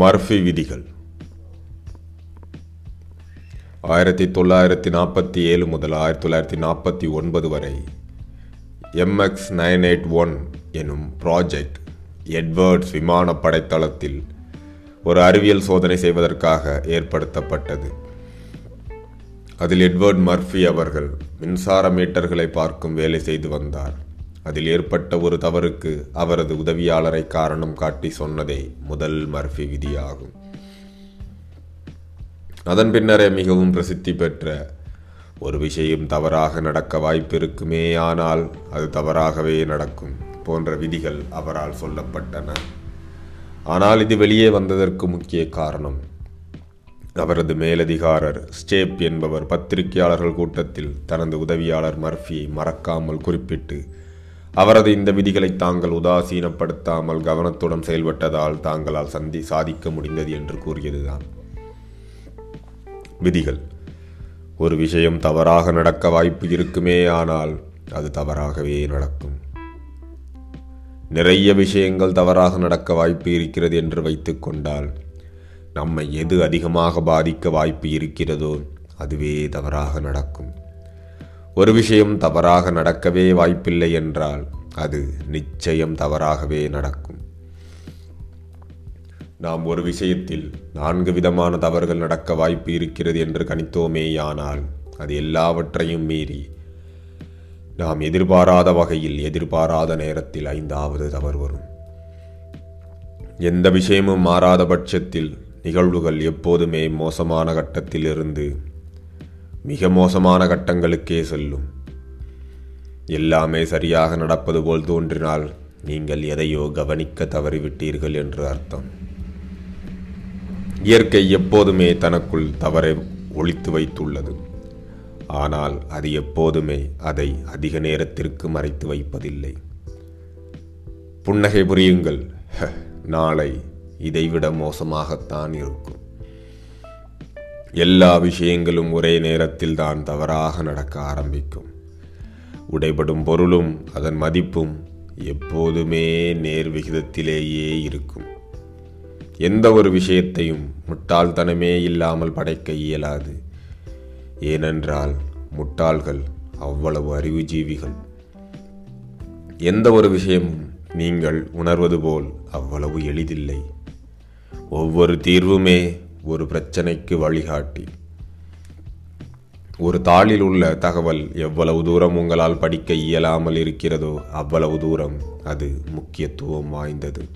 Murphy விதிகள். ஆயிரத்தி தொள்ளாயிரத்தி நாற்பத்தி ஏழு முதல் ஆயிரத்தி தொள்ளாயிரத்தி நாற்பத்தி ஒன்பது வரை M X nine eight one எனும் ப்ராஜெக்ட் எட்வர்ட்ஸ் விமான படைத்தளத்தில் ஒரு அறிவியல் சோதனை செய்வதற்காக ஏற்படுத்தப்பட்டது. அதில் எட்வர்ட் மர்ஃபி அவர்கள் மின்சார மீட்டர்களை பார்க்கும் வேலை செய்து வந்தார். அதில் ஏற்பட்ட ஒரு தவறுக்கு அவரது உதவியாளரை காரணம் காட்டி சொன்னதே முதல் மர்ஃபி விதியாகும். அதன் பின்னரே மிகவும் பிரசித்தி பெற்ற ஒரு விஷயம் தவறாக நடக்க வாய்ப்பு இருக்குமே ஆனால் அது தவறாகவே நடக்கும் போன்ற விதிகள் அவரால் சொல்லப்பட்டன. ஆனால் இது வெளியே வந்ததற்கு முக்கிய காரணம் அவரது மேலதிகாரர் ஸ்டேப் என்பவர் பத்திரிகையாளர்கள் கூட்டத்தில் தனது உதவியாளர் மர்ஃபியை மறக்காமல் குறிப்பிட்டு அவரது இந்த விதிகளை தாங்கள் உதாசீனப்படுத்தாமல் கவனத்துடன் செயல்பட்டதால் தாங்களால் சந்தி சாதிக்க முடிந்தது என்று கூறியதுதான். விதிகள். ஒரு விஷயம் தவறாக நடக்க வாய்ப்பு இருக்குமே ஆனால் அது தவறாகவே நடக்கும். நிறைய விஷயங்கள் தவறாக நடக்க வாய்ப்பு இருக்கிறது என்று வைத்துக்கொண்டால் நம்மை எது அதிகமாக பாதிக்க வாய்ப்பு இருக்கிறதோ அதுவே தவறாக நடக்கும். ஒரு விஷயம் தவறாக நடக்கவே வாய்ப்பில்லை என்றால் அது நிச்சயம் தவறாகவே நடக்கும். நாம் ஒரு விஷயத்தில் நான்கு விதமான தவறுகள் நடக்க வாய்ப்பு இருக்கிறது என்று கணித்தோமேயானால் அது எல்லாவற்றையும் மீறி நாம் எதிர்பாராத வகையில் எதிர்பாராத நேரத்தில் ஐந்தாவது தவறு வரும். எந்த விஷயமும் மாறாத பட்சத்தில் நிகழ்வுகள் எப்போதுமே மோசமான கட்டத்தில் இருந்து மிக மோசமான கட்டங்களுக்கே செல்லும். எல்லாமே சரியாக நடப்பது போல் தோன்றினால் நீங்கள் எதையோ கவனிக்க தவறிவிட்டீர்கள் என்று அர்த்தம். இயற்கை எப்போதுமே தனக்குள் தவறை ஒழித்து வைத்துள்ளது. ஆனால் அது எப்போதுமே அதை அதிக நேரத்திற்கு மறைத்து வைப்பதில்லை. புன்னகை புரியுங்கள். நாளை இதைவிட மோசமாகத்தான் இருக்கும். எல்லா விஷயங்களும் ஒரே நேரத்தில் தான் தவறாக நடக்க ஆரம்பிக்கும். உடைபடும் பொருளும் அதன் மதிப்பும் எப்போதுமே நேர் விகிதத்திலேயே இருக்கும். எந்த ஒரு விஷயத்தையும் முட்டாள்தனமே இல்லாமல் படைக்க இயலாது. ஏனென்றால் முட்டாள்கள் அவ்வளவு அறிவுஜீவிகள். எந்த ஒரு விஷயமும் நீங்கள் உணர்வது போல் அவ்வளவு எளிதில்லை. ஒவ்வொரு தீர்வுமே ஒரு பிரச்சனைக்கு வழிகாட்டி. ஒரு தாளில் உள்ள தகவல் எவ்வளவு தூரம் உங்களால் படிக்க இயலாமல் இருக்கிறதோ அவ்வளவு தூரம் அது முக்கியத்துவம் வாய்ந்தது.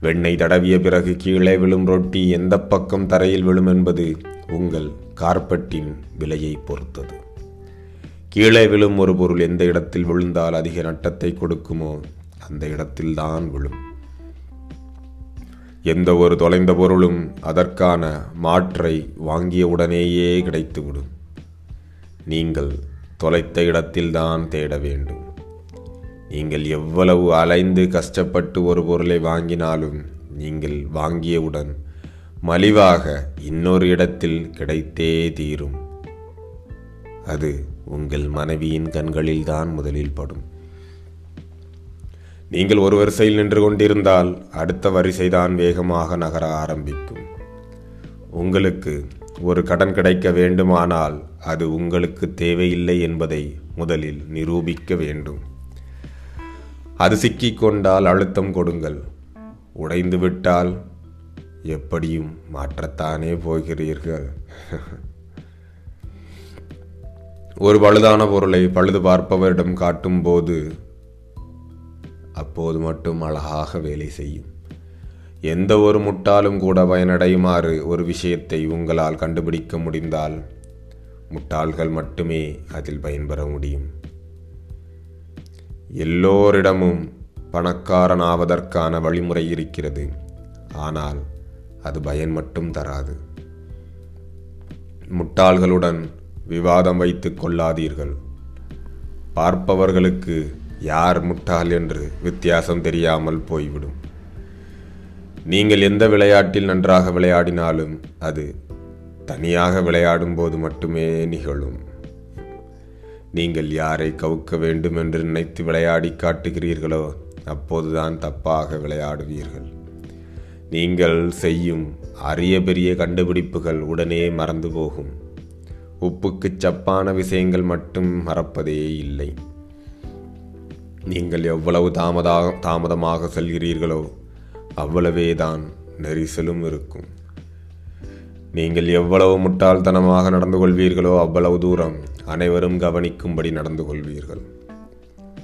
வெண்ணெய் தடவிய பிறகு கீழே விழும் ரொட்டி எந்த பக்கம் தரையில் விழும் என்பது உங்கள் கார்பெட்டின் விலையை பொறுத்தது. கீழே விழும் ஒரு பொருள் எந்த இடத்தில் விழுந்தால் அதிக நட்டத்தை கொடுக்குமோ அந்த இடத்தில்தான் விழும். எந்த ஒரு தொலைந்த பொருளும் அதற்கான மாற்றை வாங்கியவுடனேயே கிடைத்துவிடும். நீங்கள் தொலைத்த இடத்தில்தான் தேட வேண்டும். நீங்கள் எவ்வளவு அலைந்து கஷ்டப்பட்டு ஒரு பொருளை வாங்கினாலும் நீங்கள் வாங்கியவுடன் மலிவாக இன்னொரு இடத்தில் கிடைத்தே தீரும். அது உங்கள் மனைவியின் கண்களில்தான் முதலில் படும். நீங்கள் ஒரு வரிசையில் நின்று கொண்டிருந்தால் அடுத்த வரிசைதான் வேகமாக நகர ஆரம்பிக்கும். உங்களுக்கு ஒரு கடன் கிடைக்க வேண்டுமானால் அது உங்களுக்கு தேவையில்லை என்பதை முதலில் நிரூபிக்க வேண்டும். அது சிக்கிக்கொண்டால் அழுத்தம் கொடுங்கள். உடைந்து விட்டால் எப்படியும் மாற்றத்தானே போகிறீர்கள். ஒரு பழுதான பொருளை பழுது பார்ப்பவரிடம் காட்டும்போது அப்போது மட்டும் அழகாக வேலை செய்யும். எந்த ஒரு முட்டாலும் கூட பயனடையுமாறு ஒரு விஷயத்தை உங்களால் கண்டுபிடிக்க முடிந்தால் முட்டாள்கள் மட்டுமே அதில் பயன்பெற முடியும். எல்லோரிடமும் பணக்காரனாவதற்கான வழிமுறை இருக்கிறது. ஆனால் அது பயன் மட்டும் தராது. முட்டாள்களுடன் விவாதம் வைத்துக் கொள்ளாதீர்கள். பார்ப்பவர்களுக்கு யார் முட்டாள் என்று வித்தியாசம் தெரியாமல் போய்விடும். நீங்கள் எந்த விளையாட்டில் நன்றாக விளையாடினாலும் அது தனியாக விளையாடும் போது மட்டுமே நிகழும். நீங்கள் யாரை கவுக்க வேண்டும் என்று நினைத்து விளையாடி காட்டுகிறீர்களோ அப்போதுதான் தப்பாக விளையாடுவீர்கள். நீங்கள் செய்யும் அரிய பெரிய கண்டுபிடிப்புகள் உடனே மறந்து போகும். உப்புக்கு சப்பான விஷயங்கள் மட்டும் மறப்பதே இல்லை. நீங்கள் எவ்வளவு தாமதாக தாமதமாக செல்கிறீர்களோ அவ்வளவே தான் நெரிசலும் இருக்கும். நீங்கள் எவ்வளவு முட்டாள்தனமாக நடந்து கொள்வீர்களோ அவ்வளவு தூரம் அனைவரும் கவனிக்கும்படி நடந்து கொள்வீர்கள்.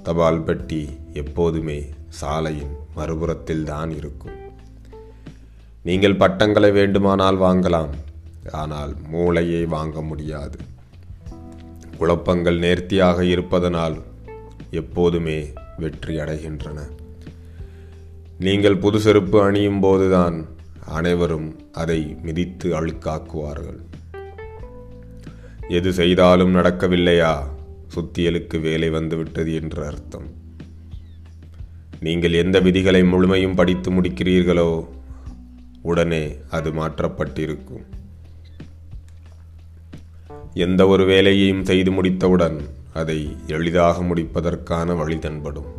தபால் பெட்டி எப்போதுமே சாலையின் மறுபுறத்தில் தான் இருக்கும். நீங்கள் பட்டங்களை வேண்டுமானால் வாங்கலாம் ஆனால் மூளையை வாங்க முடியாது. குழப்பங்கள் நேர்த்தியாக இருப்பதனால் எப்போதுமே வெற்றி அடைகின்றன. நீங்கள் புது செருப்பு அணியும் போதுதான் அனைவரும் அதை மிதித்து அழுக்காக்குவார்கள். எது செய்தாலும் நடக்கவில்லையா? சுத்தியலுக்கு வேலை வந்துவிட்டது என்று அர்த்தம். நீங்கள் எந்த விதிகளை முழுமையும் படித்து முடிக்கிறீர்களோ உடனே அது மாற்றப்பட்டிருக்கும். எந்த ஒரு வேலையையும் செய்து முடித்தவுடன் அதை எளிதாக முடிப்பதற்கான வழி தென்படும்.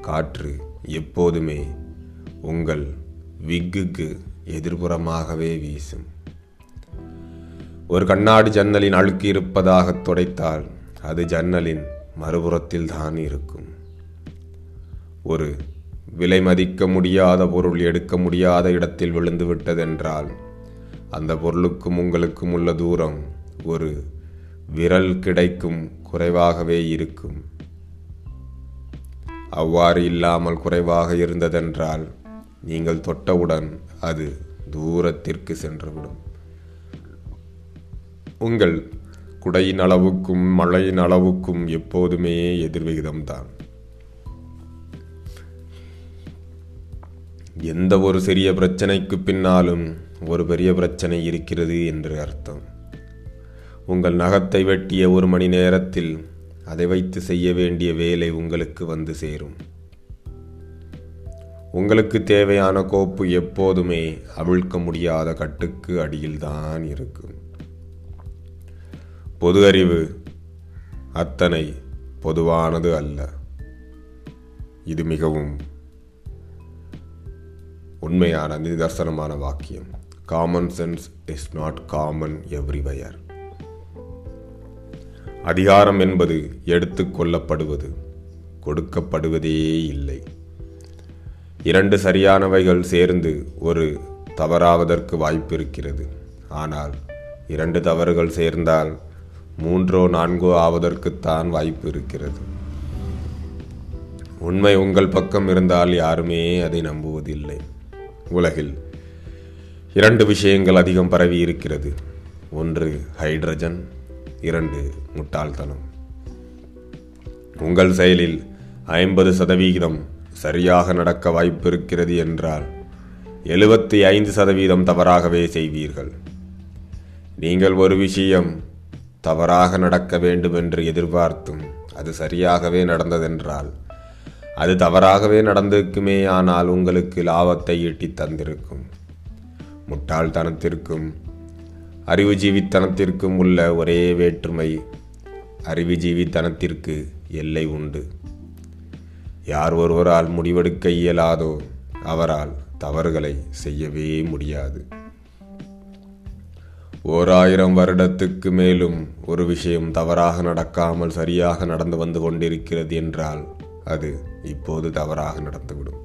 காற்று எப்போதுமே உங்கள் விக்குக்கு எதிர்புறமாகவே வீசும். ஒரு கண்ணாடி ஜன்னலின் அழுக்கு இருப்பதாக துடைத்தால் அது ஜன்னலின் மறுபுறத்தில் தான் இருக்கும். ஒரு விலை மதிக்க முடியாத பொருள் எடுக்க முடியாத இடத்தில் விழுந்து விட்டதென்றால் அந்த பொருளுக்கும் உங்களுக்கும் உள்ள தூரம் ஒரு விரல் கிடைக்கும் குறைவாகவே இருக்கும். அவ்வாறு இல்லாமல் குறைவாக இருந்ததென்றால் நீங்கள் தொட்டவுடன் அது தூரத்திற்கு சென்றுவிடும். உங்கள் குடையின் அளவுக்கும் மழையின் அளவுக்கும் எப்போதுமே எதிர்விகிதம்தான் எந்த ஒரு சிறிய பிரச்சனைக்கு பின்னாலும் ஒரு பெரிய பிரச்சனை இருக்கிறது என்று அர்த்தம். உங்கள் நகத்தை வெட்டிய ஒரு மணி நேரத்தில் அதை வைத்து செய்ய வேண்டிய வேலை உங்களுக்கு வந்து சேரும். உங்களுக்கு தேவையான கோப்பு எப்போதுமே அவிழ்க்க முடியாத கட்டுக்கு அடியில்தான் இருக்கும். பொது அறிவு அத்தனை பொதுவானது அல்ல. இது மிகவும் உண்மையான நிதர்சனமான வாக்கியம். Common sense is not common everywhere அதிகாரம் என்பது எடுத்துக்கொள்ளப்படுவது கொடுக்கப்படுவதே இல்லை. இரண்டு சரியானவைகள் சேர்ந்து ஒரு தவறாவதற்கு வாய்ப்பு இருக்கிறது ஆனால் இரண்டு தவறுகள் சேர்ந்தால் மூன்றோ நான்கோ ஆவதற்குத்தான் வாய்ப்பு இருக்கிறது உண்மை உங்கள் பக்கம் இருந்தால் யாருமே அதை நம்புவதில்லை. உலகில் இரண்டு விஷயங்கள் அதிகம் பரவி இருக்கிறது ஒன்று ஹைட்ரஜன் இரண்டு முட்டாள்தனம். உங்கள் செயலில் ஐம்பது சதவிகிதம் சரியாக நடக்க வாய்ப்பிருக்கிறது என்றால் எழுபத்தி ஐந்து சதவீதம் தவறாகவே செய்வீர்கள். நீங்கள் ஒரு விஷயம் தவறாக நடக்க வேண்டும் என்று எதிர்பார்த்தும் அது சரியாகவே நடந்ததென்றால் அது தவறாகவே நடந்திருக்குமே ஆனால் உங்களுக்கு லாபத்தை ஈட்டி தந்திருக்கும். முட்டாள்தனத்திற்கும் அறிவுஜீவித்தனத்திற்கும் உள்ள ஒரே வேற்றுமை அறிவுஜீவித்தனத்திற்கு எல்லை உண்டு. யார் ஒருவரால் முடிவெடுக்க இயலாதோ அவரால் தவறுகளை செய்யவே முடியாது. ஓர் ஆயிரம் வருடத்துக்கு மேலும் ஒரு விஷயம் தவறாக நடக்காமல் சரியாக நடந்து வந்து கொண்டிருக்கிறது என்றால் அது இப்போது தவறாக நடந்துவிடும்.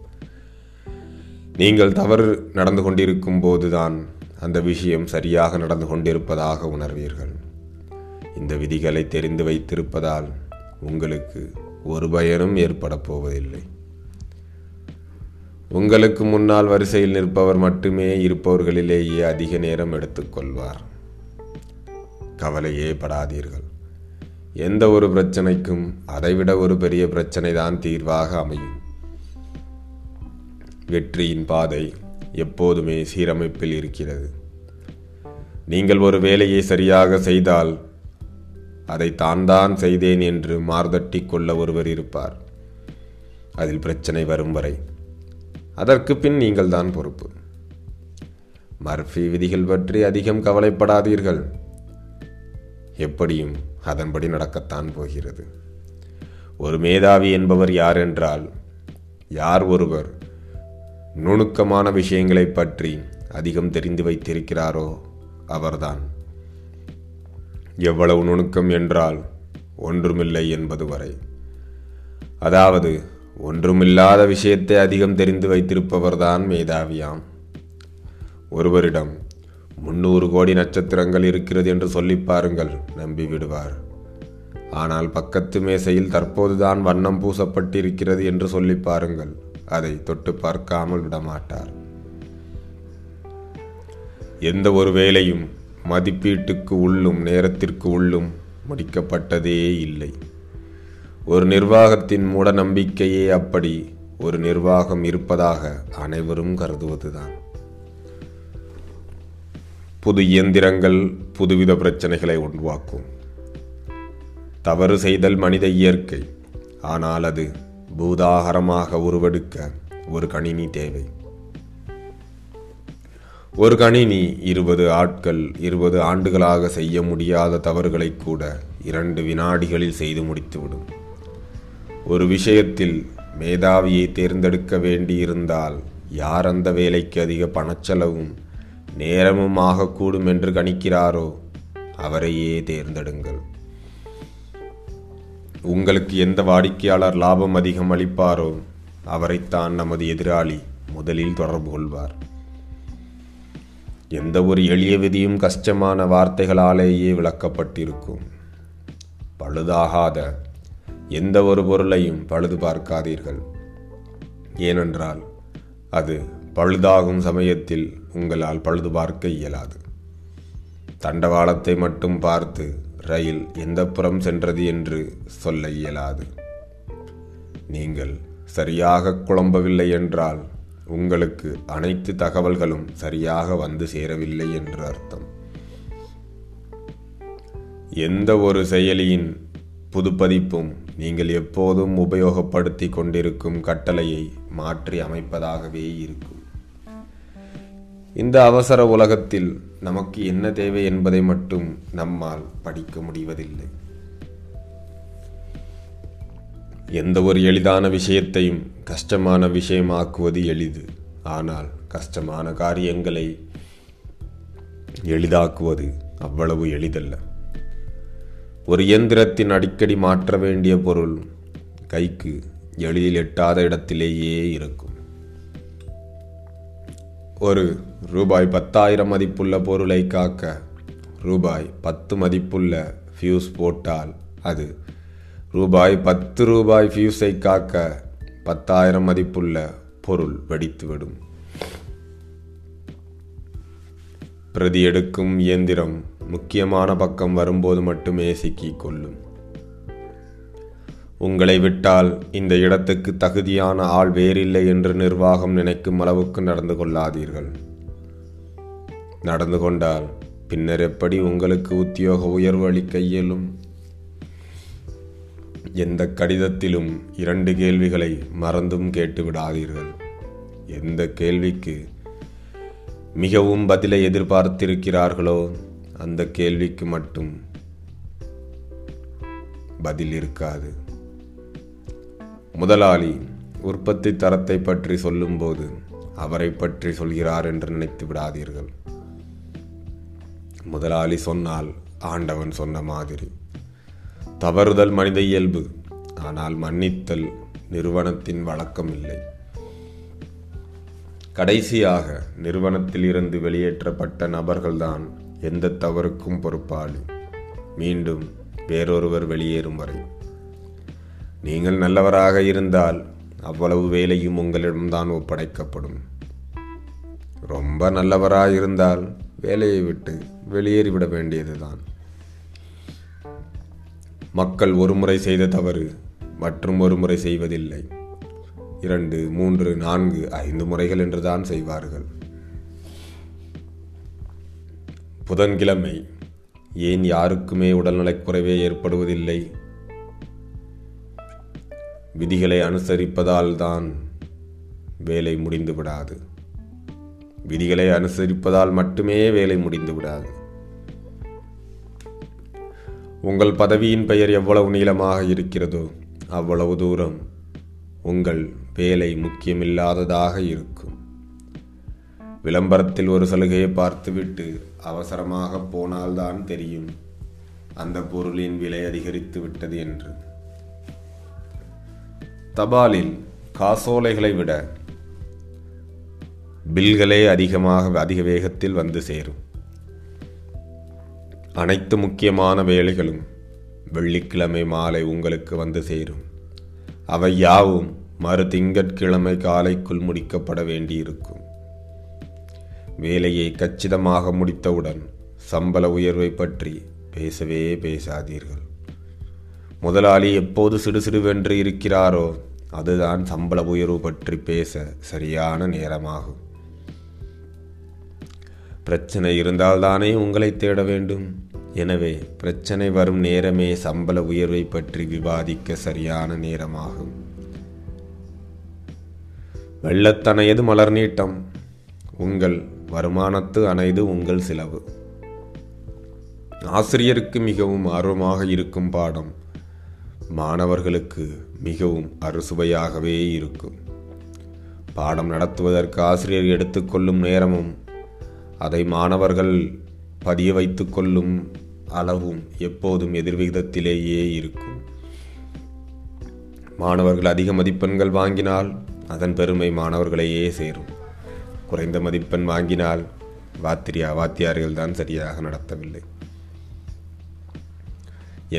நீங்கள் தவறு நடந்து கொண்டிருக்கும் போதுதான் அந்த விஷயம் சரியாக நடந்து கொண்டிருப்பதாக உணர்வீர்கள். இந்த விதிகளை தெரிந்து வைத்திருப்பதால் உங்களுக்கு ஒரு பயனும் ஏற்பட போவதில்லை. உங்களுக்கு முன்னால் வரிசையில் நிற்பவர் மட்டுமே இருப்பவர்களிலேயே அதிக நேரம் எடுத்துக்கொள்வார். கவலையே படாதீர்கள். எந்த ஒரு பிரச்சனைக்கும் அதைவிட ஒரு பெரிய பிரச்சனை தான் தீர்வாக அமையும். வெற்றியின் பாதை எப்போதுமே சீரமைப்பில் இருக்கிறது. நீங்கள் ஒரு வேலையை சரியாக செய்தால் அதை தான் தான் செய்தேன் என்று மார்தட்டி கொள்ள ஒருவர் இருப்பார். அதில் பிரச்சனை வரும் வரை. அதற்கு பின் நீங்கள் தான் பொறுப்பு. மர்ஃபி விதிகள் பற்றி அதிகம் கவலைப்படாதீர்கள். எப்படியும் அதன்படி நடக்கத்தான் போகிறது. ஒரு மேதாவி என்பவர் யார் என்றால் யார் ஒருவர் நுணுக்கமான விஷயங்களை பற்றி அதிகம் தெரிந்து வைத்திருக்கிறாரோ அவர்தான். எவ்வளவு நுணுக்கம் என்றால் ஒன்றுமில்லை என்பது வரை. அதாவது ஒன்றுமில்லாத விஷயத்தை அதிகம் தெரிந்து வைத்திருப்பவர்தான் மேதாவியாம். ஒருவரிடம் முன்னூறு கோடி நட்சத்திரங்கள் இருக்கிறது என்று சொல்லி பாருங்கள் நம்பி விடுவார். ஆனால் பக்கத்து மேசையில் தற்போதுதான் வண்ணம் பூசப்பட்டிருக்கிறது என்று சொல்லி பாருங்கள். அதை தொட்டு பார்க்காமல் விடமாட்டார். எந்த ஒரு வேலையும் மதிப்பீட்டுக்கு உள்ளும் நேரத்திற்கு உள்ளும் முடிக்கப்பட்டதே இல்லை. ஒரு நிர்வாகத்தின் மூட நம்பிக்கையே அப்படி ஒரு நிர்வாகம் இருப்பதாக அனைவரும் கருதுவதுதான். புது இயந்திரங்கள் புதுவித பிரச்சனைகளை உருவாக்கும். தவறு செய்தல் மனித இயற்கை. ஆனால் அது பூதாகரமாக உருவெடுக்க ஒரு கணினி தேவை. ஒரு கணினி இருபது ஆட்கள் இருபது ஆண்டுகளாக செய்ய முடியாத தவறுகளை கூட இரண்டு வினாடிகளில் செய்து முடித்துவிடும். ஒரு விஷயத்தில் மேதாவியை தேர்ந்தெடுக்க வேண்டியிருந்தால் யார் அந்த வேலைக்கு அதிக பணச்செலவும் நேரமும் ஆகக்கூடும் என்று கணிக்கிறாரோ அவரையே தேர்ந்தெடுங்கள். உங்களுக்கு எந்த வாடிக்கையாளர் லாபம் அதிகம் அளிப்பாரோ அவரைத்தான் நமது எதிராளி முதலில் தொடர்பு கொள்வார். எந்த ஒரு எளிய விதியும் கஷ்டமான வார்த்தைகளாலேயே விளக்கப்பட்டிருக்கும். பழுதாகாத எந்த ஒரு பொருளையும் பழுது பார்க்காதீர்கள். ஏனென்றால் அது பழுதாகும் சமயத்தில் உங்களால் பழுது பார்க்க இயலாது. தண்டவாளத்தை மட்டும் பார்த்து ரயில் எந்த புறம் சென்றது என்று சொல்ல இயலாது. நீங்கள் சரியாக குழம்பவில்லை என்றால் உங்களுக்கு அனைத்து தகவல்களும் சரியாக வந்து சேரவில்லை என்று அர்த்தம். எந்த ஒரு செயலியின் புதுப்பதிப்பும் நீங்கள் எப்போதும் உபயோகப்படுத்தி கொண்டிருக்கும் கட்டளையை மாற்றி அமைப்பதாகவே இருக்கும். இந்த அவசர உலகத்தில் நமக்கு என்ன தேவை என்பதை மட்டும் நம்மால் படிக்க முடிவதில்லை. எந்த ஒரு எளிதான விஷயத்தையும் கஷ்டமான விஷயமாக்குவது எளிது. ஆனால் கஷ்டமான காரியங்களை எளிதாக்குவது அவ்வளவு எளிதல்ல. ஒரு இயந்திரத்தின் அடிக்கடி மாற்ற வேண்டிய பொருள் கைக்கு எளிதில் எட்டாத இடத்திலேயே இருக்கும். ஒரு ரூபாய் பத்தாயிரம் மதிப்புள்ள பொருளை காக்க ரூபாய் பத்து மதிப்புள்ள ஃபியூஸ் போட்டால் அது ரூபாய் பத்து ரூபாய் ஃபியூஸை காக்க பத்தாயிரம் மதிப்புள்ள பொருள் வெடித்துவிடும். பிரதி எடுக்கும் இயந்திரம் முக்கியமான பக்கம் வரும்போது மட்டுமே சிக்கிக் கொள்ளும். உங்களை விட்டால் இந்த இடத்துக்கு தகுதியான ஆள் வேறில்லை என்று நிர்வாகம் நினைக்கும் அளவுக்கு நடந்து கொள்ளாதீர்கள். நடந்து கொண்டால் பின்னர் எப்படி உங்களுக்கு உத்தியோக உயர்வு அளிக்க இயலும்? எந்த கடிதத்திலும் இரண்டு கேள்விகளை மறந்தும் கேட்டு விடாதீர்கள் எந்த கேள்விக்கு மிகவும் பதிலை எதிர்பார்த்திருக்கிறார்களோ அந்த கேள்விக்கு மட்டும் பதில் இருக்காது. முதலாளி உற்பத்தி தரத்தை பற்றி சொல்லும்போது அவரை பற்றி சொல்கிறார் என்று நினைத்து விடாதீர்கள். முதலாளி சொன்னால் ஆண்டவன் சொன்ன மாதிரி. தவறுதல் மனித இயல்பு ஆனால் மன்னித்தல் நிறுவனத்தின் வழக்கம் இல்லை. கடைசியாக நிறுவனத்தில் இருந்து வெளியேற்றப்பட்ட நபர்கள்தான் எந்த தவறுக்கும் பொறுப்பாளி. மீண்டும் வேறொருவர் வெளியேறும் வரை. நீங்கள் நல்லவராக இருந்தால் அவ்வளவு வேலையும் உங்களிடம்தான் ஒப்படைக்கப்படும். ரொம்ப நல்லவராக இருந்தால் வேலையை விட்டு வெளியேறிவிட வேண்டியதுதான். மக்கள் ஒரு முறை செய்த தவறு மற்றும் ஒரு முறை செய்வதில்லை. இரண்டு மூன்று நான்கு ஐந்து முறைகள் என்றுதான் செய்வார்கள். புதன்கிழமை. ஏன் யாருக்குமே உடல்நலக்குறைவே ஏற்படுவதில்லை? விதிகளை அனுசரிப்பதால் தான் வேலை முடிந்து விடாது விதிகளை அனுசரிப்பதால் மட்டுமே வேலை முடிந்து விடாது உங்கள் பதவியின் பெயர் எவ்வளவு நீளமாக இருக்கிறதோ அவ்வளவு தூரம் உங்கள் வேலை முக்கியமில்லாததாக இருக்கும். விளம்பரத்தில் ஒரு சலுகையை பார்த்துவிட்டு அவசரமாக போனால்தான் தெரியும். அந்த பொருளின் விலை அதிகரித்து விட்டது என்று. தபாலில் காசோலைகளை விட பில்களே அதிகமாக அதிக வேகத்தில் வந்து சேரும். அனைத்து முக்கியமான வேலைகளும் வெள்ளிக்கிழமை மாலை உங்களுக்கு வந்து சேரும். அவை யாவும் மறு திங்கட்கிழமை காலைக்குள் முடிக்கப்பட வேண்டியிருக்கும். வேலையை கச்சிதமாக முடித்தவுடன் சம்பள உயர்வை பற்றி பேசவே பேசாதீர்கள். முதலாளி எப்போது சிடுசிடுவென்று இருக்கிறாரோ அதுதான் சம்பள உயர்வு பற்றி பேச சரியான நேரமாகும். பிரச்சனை இருந்தால்தானே உங்களை தேட வேண்டும். எனவே பிரச்சனை வரும் நேரமே சம்பள உயர்வை பற்றி விவாதிக்க சரியான நேரமாகும். வெள்ளத்தனையது மலர் நீட்டம்? உங்கள் வருமானத்து அணைது உங்கள் செலவு. ஆசிரியருக்கு மிகவும் ஆர்வமாக இருக்கும் பாடம். மாணவர்களுக்கு மிகவும் அறுசுவையாகவே இருக்கும். பாடம் நடத்துவதற்கு ஆசிரியர் எடுத்துக்கொள்ளும் நேரமும் அதை மாணவர்கள் பதிய வைத்து கொள்ளும் அளவும் எப்போதும் எதிர்விகிதத்திலேயே இருக்கும். மாணவர்கள் அதிக மதிப்பெண்கள் வாங்கினால் அதன் பெருமை மாணவர்களையே சேரும். குறைந்த மதிப்பெண் வாங்கினால் வாத்திரியா வாத்தியார்கள் தான் சரியாக நடத்தவில்லை.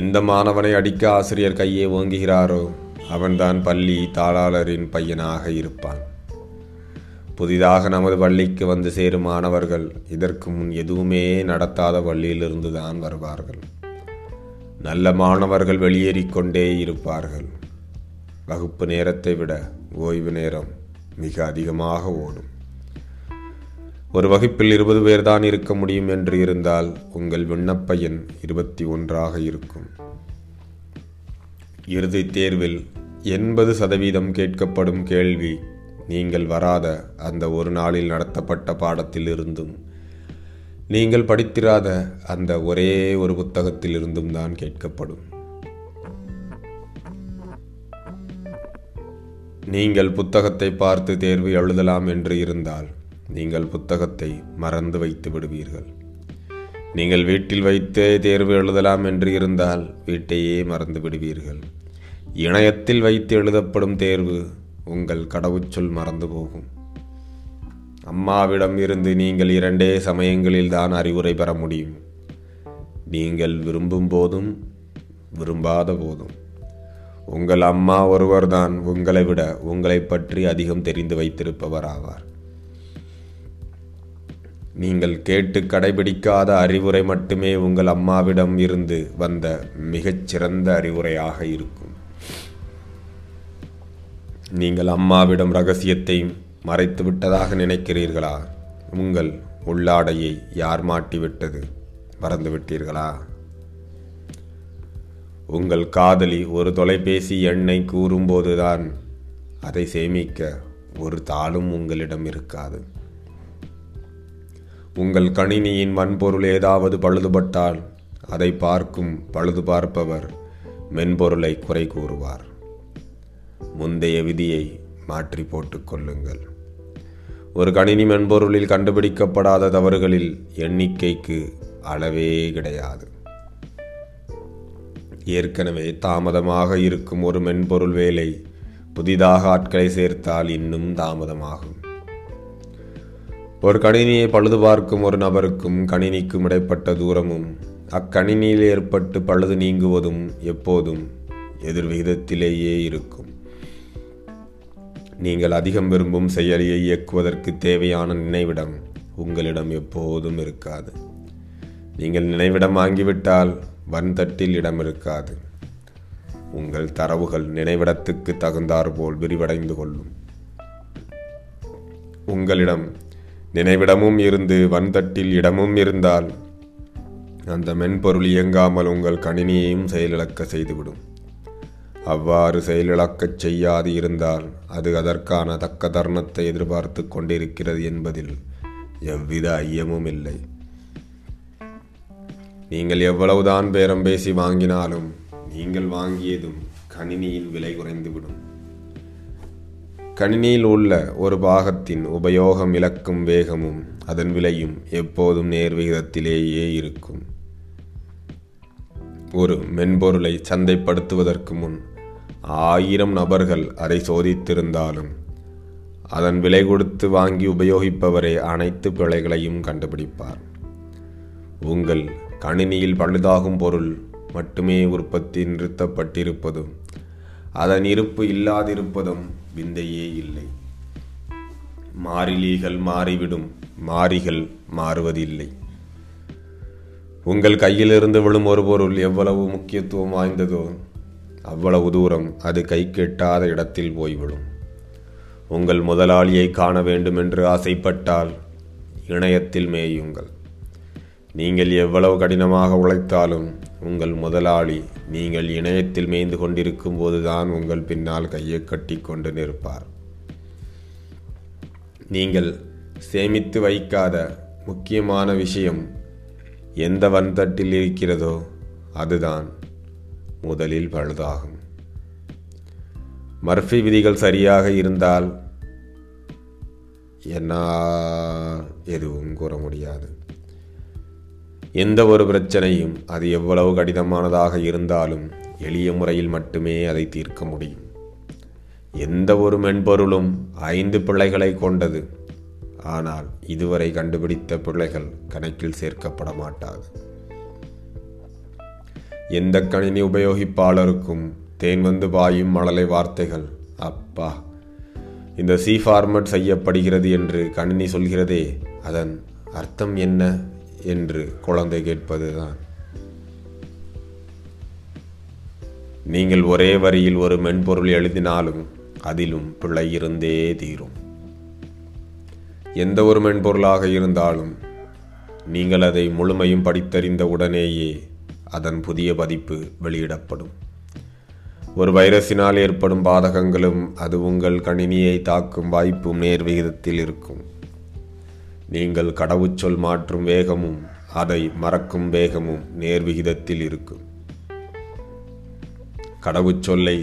எந்த மாணவனை அடிக்க ஆசிரியர் கையை ஓங்குகிறாரோ அவன்தான் பள்ளி தாளாளரின் பையனாக இருப்பான். புதிதாக நமது பள்ளிக்கு வந்து சேரும் மாணவர்கள் இதற்கு முன் எதுவுமே நடத்தாத பள்ளியிலிருந்து தான் வருவார்கள். நல்ல மாணவர்கள் வெளியேறிக்கொண்டே இருப்பார்கள். வகுப்பு நேரத்தை விட ஓய்வு நேரம் மிக அதிகமாக ஓடும். ஒரு வகுப்பில் இருபது பேர்தான் இருக்க முடியும் என்று இருந்தால் உங்கள் விண்ணப்ப எண் இருபத்தி ஒன்றாக இருக்கும். இறுதித் தேர்வில் எண்பது சதவீதம் கேட்கப்படும் கேள்வி நீங்கள் வராத அந்த ஒரு நாளில் நடத்தப்பட்ட பாடத்தில் இருந்தும் நீங்கள் படித்திராத அந்த ஒரே ஒரு புத்தகத்தில் இருந்தும் தான் கேட்கப்படும். நீங்கள் புத்தகத்தை பார்த்து தேர்வு எழுதலாம் என்று இருந்தால் நீங்கள் புத்தகத்தை மறந்து வைத்து விடுவீர்கள். நீங்கள் வீட்டில் வைத்தே தேர்வு எழுதலாம் என்று இருந்தால் வீட்டையே மறந்து விடுவீர்கள். இணையத்தில் வைத்து எழுதப்படும் தேர்வு உங்கள் கடவுச்சொல் மறந்து போகும். அம்மாவிடம் இருந்து நீங்கள் இரண்டே சமயங்களில் தான் அறிவுரை பெற முடியும். நீங்கள் விரும்பும் போதும் விரும்பாத போதும். உங்கள் அம்மா ஒருவர்தான் உங்களை விட உங்களை பற்றி அதிகம் தெரிந்து வைத்திருப்பவர் ஆவார் நீங்கள் கேட்டு கடைபிடிக்காத அறிவுரை மட்டுமே உங்கள் அம்மாவிடம் இருந்து வந்த மிகச்சிறந்த அறிவுரையாக இருக்கும். நீங்கள் அம்மாவிடம் ரகசியத்தை மறைத்து விட்டதாக நினைக்கிறீர்களா? உங்கள் உள்ளாடையை யார் மாட்டிவிட்டது? மறந்துவிட்டீர்களா உங்கள் காதலி ஒரு தொலைபேசி எண்ணை கூறும்போதுதான் அதை சேமிக்க ஒரு தாளும் உங்களிடம் இருக்காது. உங்கள் கணினியின் வன்பொருள் ஏதாவது பழுதுபட்டால் அதை பார்க்கும் பழுது பார்ப்பவர் மென்பொருளை குறை கூறுவார். முந்தைய விதியை மாற்றி போட்டுக்கொள்ளுங்கள் ஒரு கணினி மென்பொருளில் கண்டுபிடிக்கப்படாத தவறுகளில் எண்ணிக்கைக்கு அளவே கிடையாது. ஏற்கனவே தாமதமாக இருக்கும் ஒரு மென்பொருள் வேலை புதிதாக ஆட்களை சேர்த்தால் இன்னும் தாமதமாகும். ஒரு கணினியை பழுது பார்க்கும் ஒரு நபருக்கும் கணினிக்கும் இடைப்பட்ட தூரமும் அக்கணினியில் ஏற்பட்டு பழுது நீங்குவதும் எப்போதும் எதிர்விகிதத்திலேயே இருக்கும். நீங்கள் அதிகம் விரும்பும் செயலியை இயக்குவதற்கு தேவையான நினைவிடம் உங்களிடம் எப்போதும் இருக்காது. நீங்கள் நினைவிடம் வாங்கிவிட்டால் வன்தட்டில் இடம் இருக்காது. உங்கள் தரவுகள் நினைவிடத்துக்கு தகுந்தாற்போல் விரிவடைந்து கொள்ளும். உங்களிடம் நினைவிடமும் இருந்து வன்தட்டில் இடமும் இருந்தால் அந்த மென்பொருள் இயங்காமல் உங்கள் கணினியையும் செயலிழக்க செய்துவிடும். அவ்வாறு செயலிழக்கச் செய்யாது இருந்தால் அது அதற்கான தக்க தருணத்தை எதிர்பார்த்து கொண்டிருக்கிறது என்பதில் எவ்வித ஐயமும் இல்லை. நீங்கள் எவ்வளவுதான் பேரம் பேசி வாங்கினாலும் நீங்கள் வாங்கியதும் கணினியின் விலை குறைந்துவிடும். கணினியில் உள்ள ஒரு பாகத்தின் உபயோகம் இழக்கும் வேகமும் அதன் விலையும் எப்போதும் நேர்விகிதத்திலேயே இருக்கும். ஒரு மென்பொருளை சந்தைப்படுத்துவதற்கு முன் ஆயிரம் நபர்கள் அதை சோதித்திருந்தாலும் அதன் விலை கொடுத்து வாங்கி உபயோகிப்பவரே அனைத்து பிழைகளையும் கண்டுபிடிப்பார். உங்கள் கணினியில் பழுதாகும் பொருள் மட்டுமே உற்பத்தி நிறுத்தப்பட்டிருப்பதும் அதன் இருப்பு இல்லாதிருப்பதும் விந்தையே இல்லை. மாறிலிகள் மாறிவிடும் மாறிகள் மாறுவதில்லை. உங்கள் கையிலிருந்து விழும் ஒரு பொருள் எவ்வளவு முக்கியத்துவம் வாய்ந்ததோ அவ்வளவு தூரம் அது கை கெட்டாத இடத்தில் போய்விடும். உங்கள் முதலாளியை காண வேண்டும் என்று ஆசைப்பட்டால் இணையத்தில் மேயுங்கள். நீங்கள் எவ்வளவு கடினமாக உழைத்தாலும் உங்கள் முதலாளி நீங்கள் இணையத்தில் மேய்ந்து கொண்டிருக்கும் போதுதான் உங்கள் பின்னால் கையை கட்டி கொண்டு நிற்பார். நீங்கள் சேமித்து வைக்காத முக்கியமான விஷயம் எந்த வன்தட்டில் இருக்கிறதோ அதுதான் முதலில் பழுதாகும். மர்ஃபி விதிகள் சரியாக இருந்தால் என்ன எதுவும் கூற முடியாது. எந்த ஒரு பிரச்சனையும் அது எவ்வளவு கடினமானதாக இருந்தாலும் எளிய முறையில் மட்டுமே அதை தீர்க்க முடியும். எந்த ஒரு மென்பொருளும் ஐந்து பிள்ளைகளை கொண்டது. ஆனால் இதுவரை கண்டுபிடித்த பிள்ளைகள் கணக்கில் சேர்க்கப்பட மாட்டாது. எந்த கணினி உபயோகிப்பாளருக்கும் தேன் வந்து பாயும் மழலை வார்த்தைகள் அப்பா இந்த சி ஃபார்மட் செய்யப்படுகிறது என்று கணினி சொல்கிறதே அதன் அர்த்தம் என்ன? என்று குழந்தை கேட்பதுதான். நீங்கள் ஒரே வரியில் ஒரு மென்பொருள் எழுதினாலும் அதிலும் பிழை இருந்தே தீரும். எந்த ஒரு மென்பொருளாக இருந்தாலும் நீங்கள் அதை முழுமையும் படித்தறிந்த உடனேயே அதன் புதிய பதிப்பு வெளியிடப்படும். ஒரு வைரஸினால் ஏற்படும் பாதகங்களும் அது உங்கள் கணினியை தாக்கும் வாய்ப்பும் நேர் விகிதத்தில் இருக்கும். நீங்கள் கடவுச்சொல் மாற்றும் வேகமும் அதை மறக்கும் வேகமும் நேர்விகிதத்தில் இருக்கும். கடவுச்சொல்லை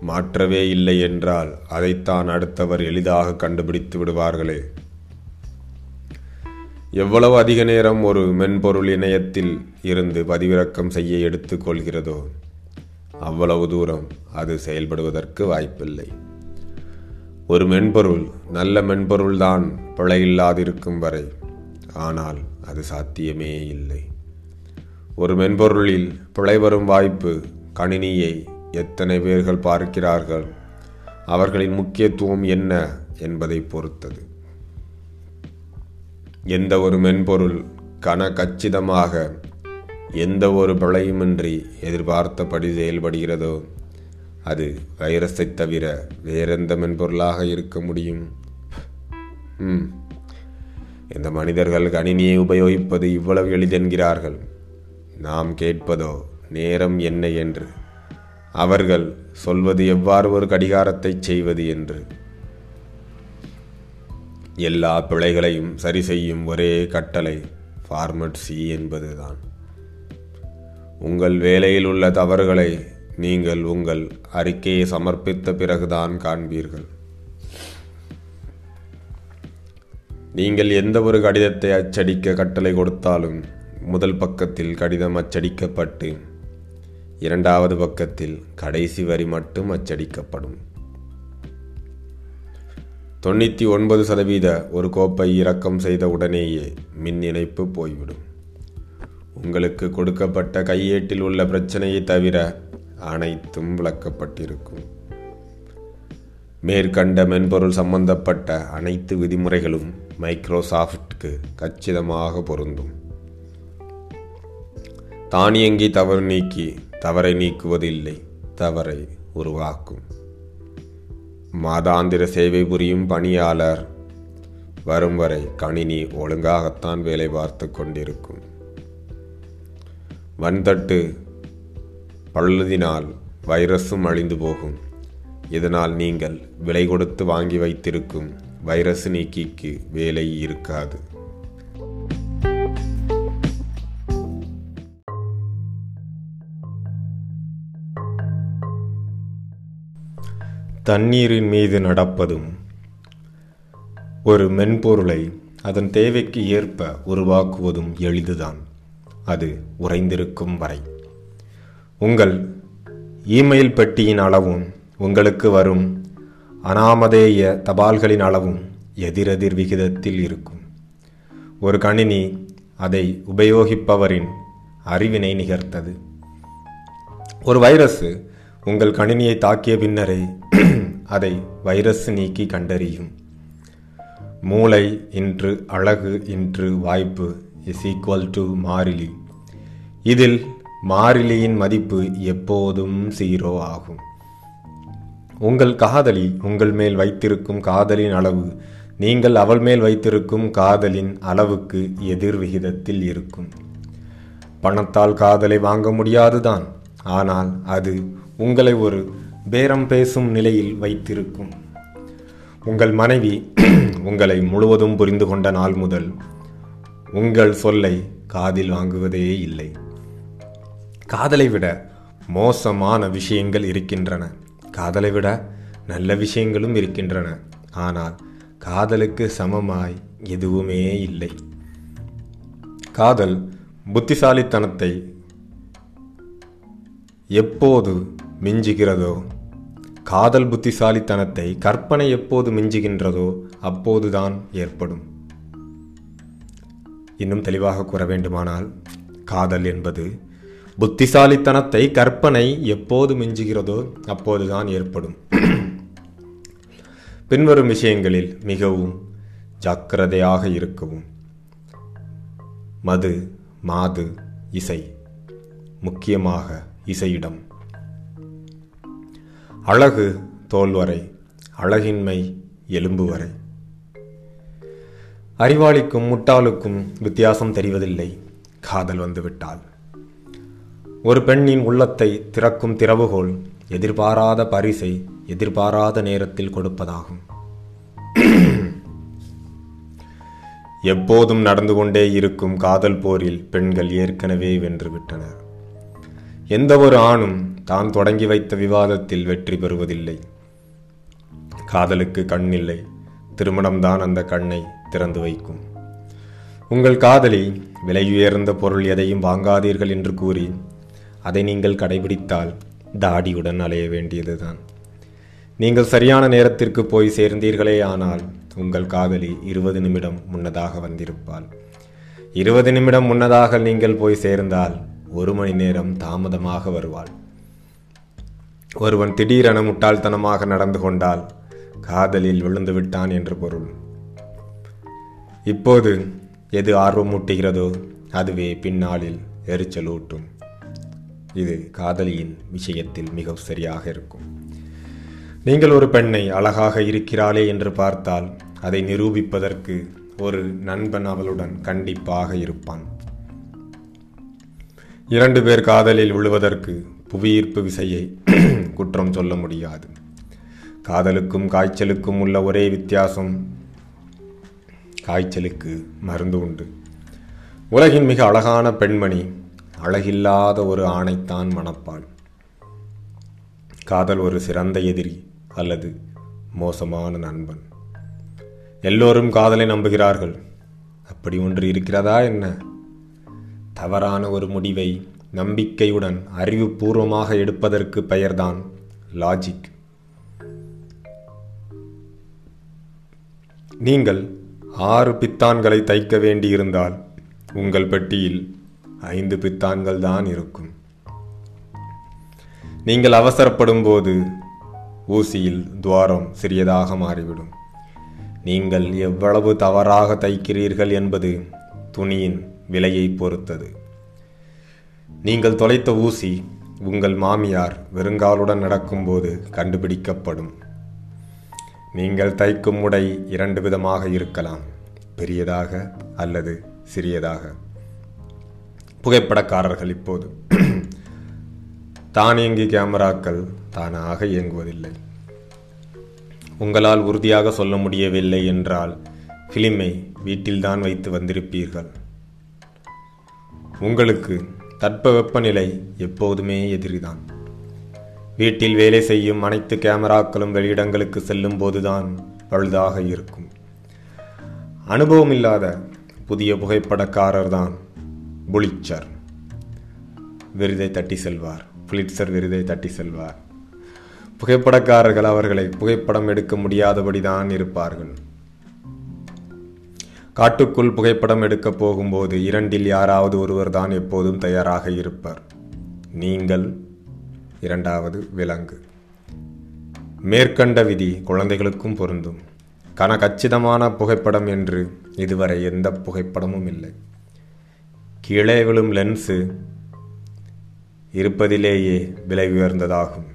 மாற்றவே இல்லை என்றால் அதைத்தான் அடுத்தவர் எளிதாக கண்டுபிடித்து விடுவார்களே. எவ்வளவு அதிக நேரம் ஒரு மென்பொருள் இணையத்தில் இருந்து பதிவிறக்கம் செய்ய எடுத்துக்கொள்கிறதோ அவ்வளவு தூரம் அது செயல்படுவதற்கு வாய்ப்பில்லை. ஒரு மென்பொருள் நல்ல மென்பொருள்தான் பிழையில்லாதிருக்கும் வரை. ஆனால் அது சாத்தியமே இல்லை. ஒரு மென்பொருளில் பிழை வரும் வாய்ப்பு கணினியை எத்தனை பேர்கள் பார்க்கிறார்கள் அவர்களின் முக்கியத்துவம் என்ன என்பதை பொறுத்தது. எந்த ஒரு மென்பொருள் கன கச்சிதமாக எந்த ஒரு பிழையுமின்றி எதிர்பார்த்தபடி செயல்படுகிறதோ அது வைரஸை தவிர வேறெந்த மென்பொருளாக இருக்க முடியும்? ம். இந்த மனிதர்கள் கணினியை உபயோகிப்பது இவ்வளவு எளிதென்கிறார்கள். நாம் கேட்பதோ நேரம் என்ன என்று. அவர்கள் சொல்வது எவ்வாறு ஒரு கடிகாரத்தை செய்வது என்று. எல்லா பிழைகளையும் சரி செய்யும் ஒரே கட்டளை ஃபார்மட் சி என்பதுதான். உங்கள் வேலையில் உள்ள தவறுகளை நீங்கள் உங்கள் அறிக்கையை சமர்ப்பித்த பிறகுதான் காண்பீர்கள். நீங்கள் எந்த ஒரு கடிதத்தை அச்சடிக்க கட்டளை கொடுத்தாலும் முதல் பக்கத்தில் கடிதம் அச்சடிக்கப்பட்டு இரண்டாவது பக்கத்தில் கடைசி வரி மட்டும் அச்சடிக்கப்படும். தொண்ணூற்றி ஒன்பது சதவீத ஒரு கோப்பை இறக்கம் செய்த உடனேயே மின் இணைப்பு போய்விடும். உங்களுக்கு கொடுக்கப்பட்ட கையேட்டில் உள்ள பிரச்சனையை தவிர அனைத்தும் விளக்கப்பட்டிருக்கும். மேற்கண்ட மென்பொருள் சம்பந்தப்பட்ட அனைத்து விதிமுறைகளும் மைக்ரோசாஃப்ட்க்கு கச்சிதமாக பொருந்தும். தானியங்கி தவறு நீக்கி தவறை நீக்குவதில்லை தவறை உருவாக்கும். மாதாந்திர சேவை புரியும் பணியாளர் வரும் வரை கணினி ஒழுங்காகத்தான் வேலை பார்த்து கொண்டிருக்கும். வன்தட்டு பழுதினால் வைரஸும் அழிந்து போகும். இதனால் நீங்கள் விலை கொடுத்து வாங்கி வைத்திருக்கும் வைரஸ் நீக்கிக்கு வேலை இருக்காது. தண்ணீரின் மீது நடப்பதும் ஒரு மென்பொருளை அதன் தேவைக்கு ஏற்ப உருவாக்குவதும் எளிதுதான். அது உறைந்திருக்கும் வரை. உங்கள் இமெயில் பெட்டியின் அளவும் உங்களுக்கு வரும். அனாமதேய தபால்களின் அளவும் எதிரெதிர் விகிதத்தில் இருக்கும். ஒரு கணினி அதை உபயோகிப்பவரின் அறிவினை நிகர்த்தது. ஒரு வைரஸ் உங்கள் கணினியை தாக்கிய பின்னரே அதை வைரஸ் நீக்கி கண்டறியும். மூளை இன்று அழகு இன்று வாய்ப்பு இஸ் ஈக்குவல் டு மாறிலி. இதில் மாறிலியின் மதிப்பு எப்போதும் ஜீரோ ஆகும். உங்கள் காதலி உங்கள் மேல் வைத்திருக்கும் காதலின் அளவு நீங்கள் அவள் மேல் வைத்திருக்கும் காதலின் அளவுக்கு எதிர் விகிதத்தில் இருக்கும். பணத்தால் காதலை வாங்க முடியாதுதான் ஆனால் அது உங்களை ஒரு பேரம் பேசும் நிலையில் வைத்திருக்கும். உங்கள் மனைவி உங்களை முழுவதும் புரிந்து கொண்ட நாள் முதல் உங்கள் சொல்லை காதில் வாங்குவதே இல்லை. காதலை விட மோசமான விஷயங்கள் இருக்கின்றன. காதலை விட நல்ல விஷயங்களும் இருக்கின்றன. ஆனால் காதலுக்கு சமமாய் எதுவுமே இல்லை. காதல் புத்திசாலித்தனத்தை எப்போது மிஞ்சுகிறதோ காதல் புத்திசாலித்தனத்தை கற்பனை எப்போது மிஞ்சுகின்றதோ அப்போதுதான் ஏற்படும். இன்னும் தெளிவாக கூற வேண்டுமானால் காதல் என்பது புத்திசாலித்தனத்தை கற்பனை எப்போது மிஞ்சுகிறதோ அப்போதுதான் ஏற்படும். பின்வரும் விஷயங்களில் மிகவும் ஜாக்கிரதையாக இருக்கவும். மது மாது இசை முக்கியமாக இசையிடம். அழகு தோல்வரை அழகின்மை எலும்பு வரை. அறிவாளிக்கும் முட்டாளுக்கும் வித்தியாசம் தெரிவதில்லை. காதல் வந்துவிட்டால். ஒரு பெண்ணின் உள்ளத்தை திறக்கும் திறவுகோல் எதிர்பாராத பரிசை எதிர்பாராத நேரத்தில் கொடுப்பதாகும். எப்போதும் நடந்து கொண்டே இருக்கும் காதல் போரில் பெண்கள் ஏற்கனவே வென்றுவிட்டனர். எந்த ஒரு ஆணும் தான் தொடங்கி வைத்த விவாதத்தில் வெற்றி பெறுவதில்லை. காதலுக்கு கண்ணில்லை திருமணம்தான் அந்த கண்ணை திறந்து வைக்கும். உங்கள் காதலி விலையுயர்ந்த பொருள் எதையும் வாங்காதீர்கள் என்று கூறி அதை நீங்கள் கடைபிடித்தால் தாடியுடன் அலைய வேண்டியதுதான். நீங்கள் சரியான நேரத்திற்கு போய் சேர்ந்தீர்களே ஆனால் உங்கள் காதலி இருபது நிமிடம் முன்னதாக வந்திருப்பாள். இருபது நிமிடம் முன்னதாக நீங்கள் போய் சேர்ந்தால் ஒரு மணி நேரம் தாமதமாக வருவாள். ஒருவன் திடீரென முட்டாள்தனமாக நடந்து கொண்டால் காதலில் விழுந்து விட்டான் என்று பொருள். இப்போது எது ஆர்வமூட்டுகிறதோ அதுவே பின்னாளில் எரிச்சலூட்டும். இது காதலியின் விஷயத்தில் மிகவும் சரியாக இருக்கும். நீங்கள் ஒரு பெண்ணை அழகாக இருக்கிறாளே என்று பார்த்தால் அதை நிரூபிப்பதற்கு ஒரு நண்பன் அவளுடன் கண்டிப்பாக இருப்பான். இரண்டு பேர் காதலில் விழுவதற்கு புவியீர்ப்பு விசையை குற்றம் சொல்ல முடியாது. காதலுக்கும் காய்ச்சலுக்கும் உள்ள ஒரே வித்தியாசம் காய்ச்சலுக்கு மருந்து உண்டு. உலகின் மிக அழகான பெண்மணி அழகில்லாத ஒரு ஆணைத்தான் மணப்பாள். காதல் ஒரு சிறந்த எதிரி அல்லது மோசமான நண்பன். எல்லோரும் காதலை நம்புகிறார்கள். அப்படி ஒன்று இருக்கிறதா என்ன? தவறான ஒரு முடிவை நம்பிக்கையுடன் அறிவுபூர்வமாக எடுப்பதற்கு பெயர்தான் லாஜிக் நீங்கள் ஆறு பித்தான்களை தைக்க வேண்டியிருந்தால் உங்கள் பெட்டியில் ஐந்து பித்தான்கள் தான் இருக்கும். நீங்கள் அவசரப்படும் போது ஊசியில் துவாரம் சிறியதாக மாறிவிடும். நீங்கள் எவ்வளவு தவறாக தைக்கிறீர்கள் என்பது துணியின் விலையை பொறுத்தது. நீங்கள் தொலைத்த ஊசி உங்கள் மாமியார் வெறுங்காலுடன் நடக்கும்போது கண்டுபிடிக்கப்படும். நீங்கள் தைக்கும் உடை இரண்டு விதமாக இருக்கலாம் பெரியதாக அல்லது சிறியதாக. புகைப்படக்காரர்கள் இப்போது. தானியங்கி கேமராக்கள் தானாக இயங்குவதில்லை. உங்களால் உறுதியாக சொல்ல முடியவில்லை என்றால் ஃபிலிமை வீட்டில்தான் வைத்து வந்திருப்பீர்கள். உங்களுக்கு தட்பவெப்பநிலை எப்போதுமே எதிரிதான். வீட்டில் வேலை செய்யும் அனைத்து கேமராக்களும் வெளியிடங்களுக்கு செல்லும் போதுதான் பழுதாக இருக்கும். அனுபவம் இல்லாத புதிய புகைப்படக்காரர் தான் புளிச்சர். விருதை தட்டி செல்வார். புலிட்சர் விருதை தட்டி செல்வார். புகைப்படக்காரர்கள் அவர்களை புகைப்படம் எடுக்க முடியாதபடிதான் இருப்பார்கள். காட்டுக்குள் புகைப்படம் எடுக்கப் போகும்போது இரண்டில் யாராவது ஒருவர் தான் எப்போதும் தயாராக இருப்பார். நீங்கள். இரண்டாவது விலங்கு. மேற்கண்ட விதி குழந்தைகளுக்கும் பொருந்தும். கன கச்சிதமான புகைப்படம் என்று இதுவரை எந்த புகைப்படமும் இல்லை. கீழே விழும் லென்ஸு இருப்பதிலேயே விலை உயர்ந்ததாகும்.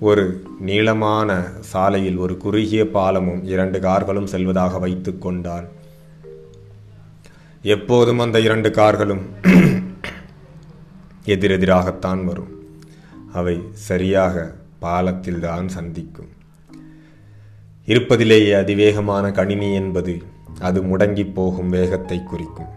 ஒரு நீளமான சாலையில் ஒரு குறுகிய பாலமும் இரண்டு கார்களும் செல்வதாக வைத்து கொண்டால் எப்போதும் அந்த இரண்டு கார்களும் எதிரெதிராகத்தான் வரும். அவை சரியாக பாலத்தில் தான் சந்திக்கும். இருப்பதிலேயே அதிவேகமான கணினி என்பது அது முடங்கி போகும் வேகத்தை குறிக்கும்.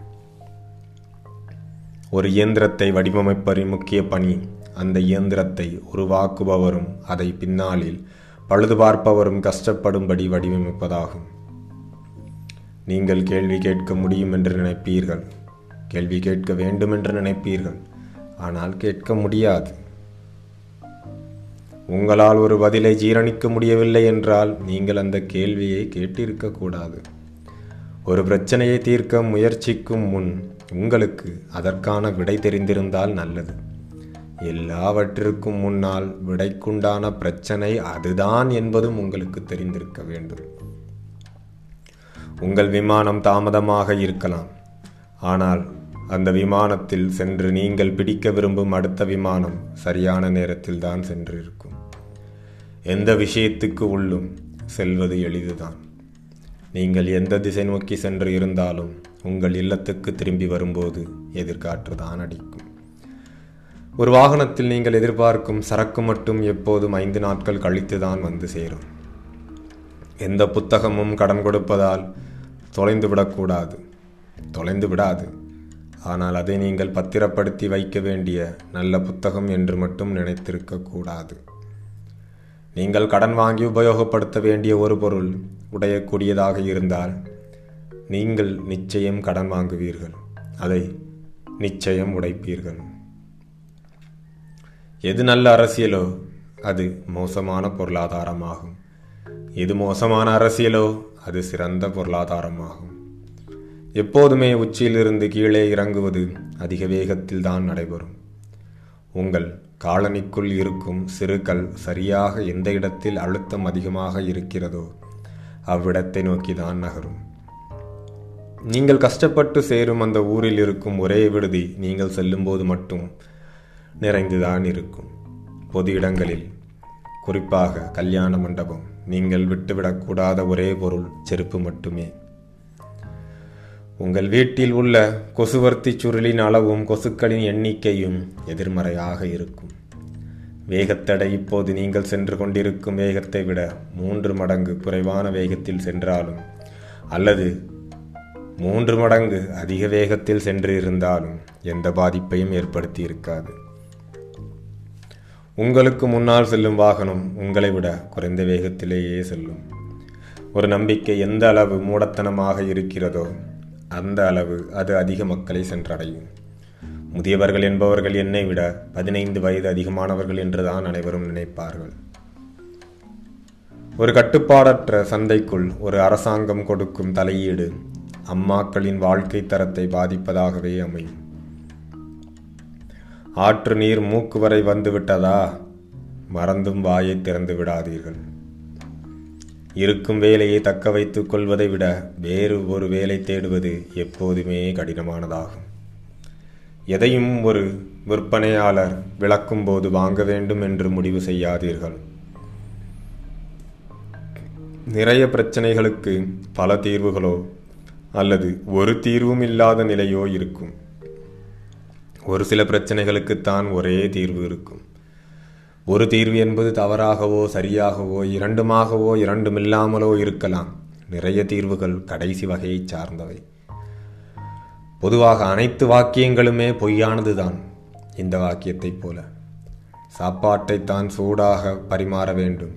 ஒரு இயந்திரத்தை வடிவமைப்பரின் முக்கிய பணி அந்த இயந்திரத்தை உருவாக்குபவரும் அதை பின்னாளில் பழுது பார்ப்பவரும் கஷ்டப்படும்படி வடிவமைப்பதாகும். நீங்கள் கேள்வி கேட்க முடியும் என்று நினைப்பீர்கள். கேள்வி கேட்க வேண்டும் என்று நினைப்பீர்கள். ஆனால் கேட்க முடியாது. உங்களால் ஒரு பதிலை ஜீரணிக்க முடியவில்லை என்றால் நீங்கள் அந்த கேள்வியை கேட்டிருக்கக்கூடாது ஒரு பிரச்சனையை தீர்க்க முயற்சிக்கும் முன் உங்களுக்கு அதற்கான விடை தெரிந்திருந்தால் நல்லது. எல்லாவற்றிற்கும் முன்னால் விடைக்குண்டான பிரச்சனை அதுதான் என்பதும் உங்களுக்கு தெரிந்திருக்க வேண்டும். உங்கள் விமானம் தாமதமாக இருக்கலாம். ஆனால் அந்த விமானத்தில் சென்று நீங்கள் பிடிக்க விரும்பும் அடுத்த விமானம் சரியான நேரத்தில் தான் சென்றிருக்கும். எந்த விஷயத்துக்கு உள்ளும் செல்வது எளிதுதான். நீங்கள் எந்த திசை நோக்கி சென்று இருந்தாலும் உங்கள் இல்லத்துக்கு திரும்பி வரும்போது எதிர்காற்று தான் அடிக்கும். ஒரு வாகனத்தில் நீங்கள் எதிர்பார்க்கும் சரக்கு மட்டும் எப்போதும் ஐந்து நாட்கள் கழித்து தான் வந்து சேரும். எந்த புத்தகமும் கடன் கொடுப்பதால் தொலைந்து விடக்கூடாது. தொலைந்து விடாது. ஆனால் அதை நீங்கள் பத்திரப்படுத்தி வைக்க வேண்டிய நல்ல புத்தகம் என்று மட்டும் நினைத்திருக்கக்கூடாது நீங்கள் கடன் வாங்கி உபயோகப்படுத்த வேண்டிய ஒரு பொருள் உடையக்கூடியதாக இருந்தால் நீங்கள் நிச்சயம் கடன் வாங்குவீர்கள். அதை நிச்சயம் உடைப்பீர்கள். எது நல்ல அரசியலோ அது மோசமான பொருளாதாரமாகும். எது மோசமான அரசியலோ அது சிறந்த பொருளாதாரமாகும். எப்போதுமே உச்சியிலிருந்து கீழே இறங்குவது அதிக வேகத்தில் தான் நடைபெறும். உங்கள் காலனிக்குள் இருக்கும் சிறுகள் சரியாக எந்த இடத்தில் அழுத்தம் அதிகமாக இருக்கிறதோ அவ்விடத்தை நோக்கி தான் நகரும். நீங்கள் கஷ்டப்பட்டு சேரும் அந்த ஊரில் இருக்கும் ஒரே விடுதி நீங்கள் செல்லும்போது மட்டும் நிறைந்துதான் இருக்கும். பொது இடங்களில் குறிப்பாக கல்யாண மண்டபம் நீங்கள் விட்டுவிடக்கூடாத ஒரே பொருள் செருப்பு மட்டுமே. உங்கள் வீட்டில் உள்ள கொசுவர்த்தி சுருளின் அளவும் கொசுக்களின் எண்ணிக்கையும் எதிர்மறையாக இருக்கும். வேகத்தடை இப்போது நீங்கள் சென்று கொண்டிருக்கும் வேகத்தை விட மூன்று மடங்கு குறைவான வேகத்தில் சென்றாலும் அல்லது மூன்று மடங்கு அதிக வேகத்தில் சென்று இருந்தாலும் எந்த பாதிப்பையும் ஏற்படுத்தி இருக்காது. உங்களுக்கு முன்னால் செல்லும் வாகனம் உங்களை விட குறைந்த வேகத்திலேயே செல்லும். ஒரு நம்பிக்கை எந்த அளவு மூடத்தனமாக இருக்கிறதோ அந்த அளவு அது அதிக மக்களை சென்றடையும். முதியவர்கள் என்பவர்கள் என்னை விட பதினைந்து வயது அதிகமானவர்கள் என்றுதான் அனைவரும் நினைப்பார்கள். ஒரு கட்டுப்பாடற்ற சந்தைக்குள் ஒரு அரசாங்கம் கொடுக்கும் தலையீடு அம்மாக்களின் வாழ்க்கை தரத்தை பாதிப்பதாகவே அமையும். ஆற்று நீர் மூக்கு வரை வந்துவிட்டதா? மறந்தும் வாயை திறந்து விடாதீர்கள். இருக்கும் வேலையை தக்க வைத்துக் கொள்வதை விட வேறு ஒரு வேலை தேடுவது எப்போதுமே கடினமானதாகும். எதையும் ஒரு விற்பனையாளர் விளக்கும் போது வாங்க வேண்டும் என்று முடிவு செய்யாதீர்கள். நிறைய பிரச்சனைகளுக்கு பல தீர்வுகளோ அல்லது ஒரு தீர்வும் இல்லாத நிலையோ இருக்கும். ஒரு சில பிரச்சனைகளுக்குத்தான் ஒரே தீர்வு இருக்கும். ஒரு தீர்வு என்பது தவறாகவோ சரியாகவோ இரண்டுமாகவோ இரண்டுமில்லாமலோ இருக்கலாம். நிறைய தீர்வுகள் கடைசி வகையை சார்ந்தவை. பொதுவாக அனைத்து வாக்கியங்களுமே பொய்யானதுதான் இந்த வாக்கியத்தைப் போல. சாப்பாட்டைத்தான் சூடாக பரிமாற வேண்டும்.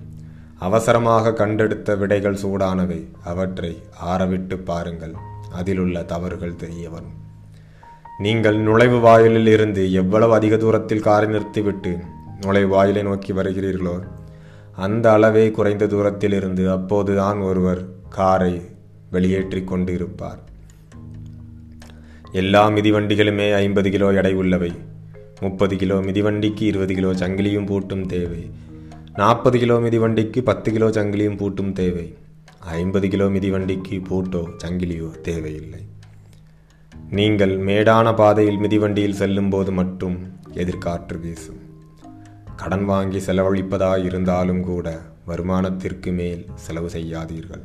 அவசரமாக கண்டெடுத்த விடைகள் சூடானவை. அவற்றை ஆறவிட்டு பாருங்கள். அதிலுள்ள தவறுகள் தெரிய வரும் நீங்கள் நுழைவு வாயிலில் இருந்து எவ்வளவு அதிக தூரத்தில் காரை நிறுத்திவிட்டு நுழைவாயிலை நோக்கி வருகிறீர்களோ? அந்த அளவே குறைந்த தூரத்தில் இருந்து அப்போதுதான் ஒருவர் காரை வெளியேற்றி கொண்டு இருப்பார் எல்லா மிதிவண்டிகளுமே ஐம்பது கிலோ எடை உள்ளவை. முப்பது கிலோ மிதிவண்டிக்கு இருபது கிலோ சங்கிலியும் பூட்டும் தேவை. நாற்பது கிலோ மிதிவண்டிக்கு பத்து கிலோ சங்கிலியும் பூட்டும் தேவை. ஐம்பது கிலோ மிதிவண்டிக்கு பூட்டோ சங்கிலியோ தேவையில்லை. நீங்கள் மேடான பாதையில் மிதிவண்டியில் செல்லும்போது மட்டும் எதிர்காற்று வீசும். கடன் வாங்கி செலவழிப்பதாக இருந்தாலும் கூட வருமானத்திற்கு மேல் செலவு செய்யாதீர்கள்.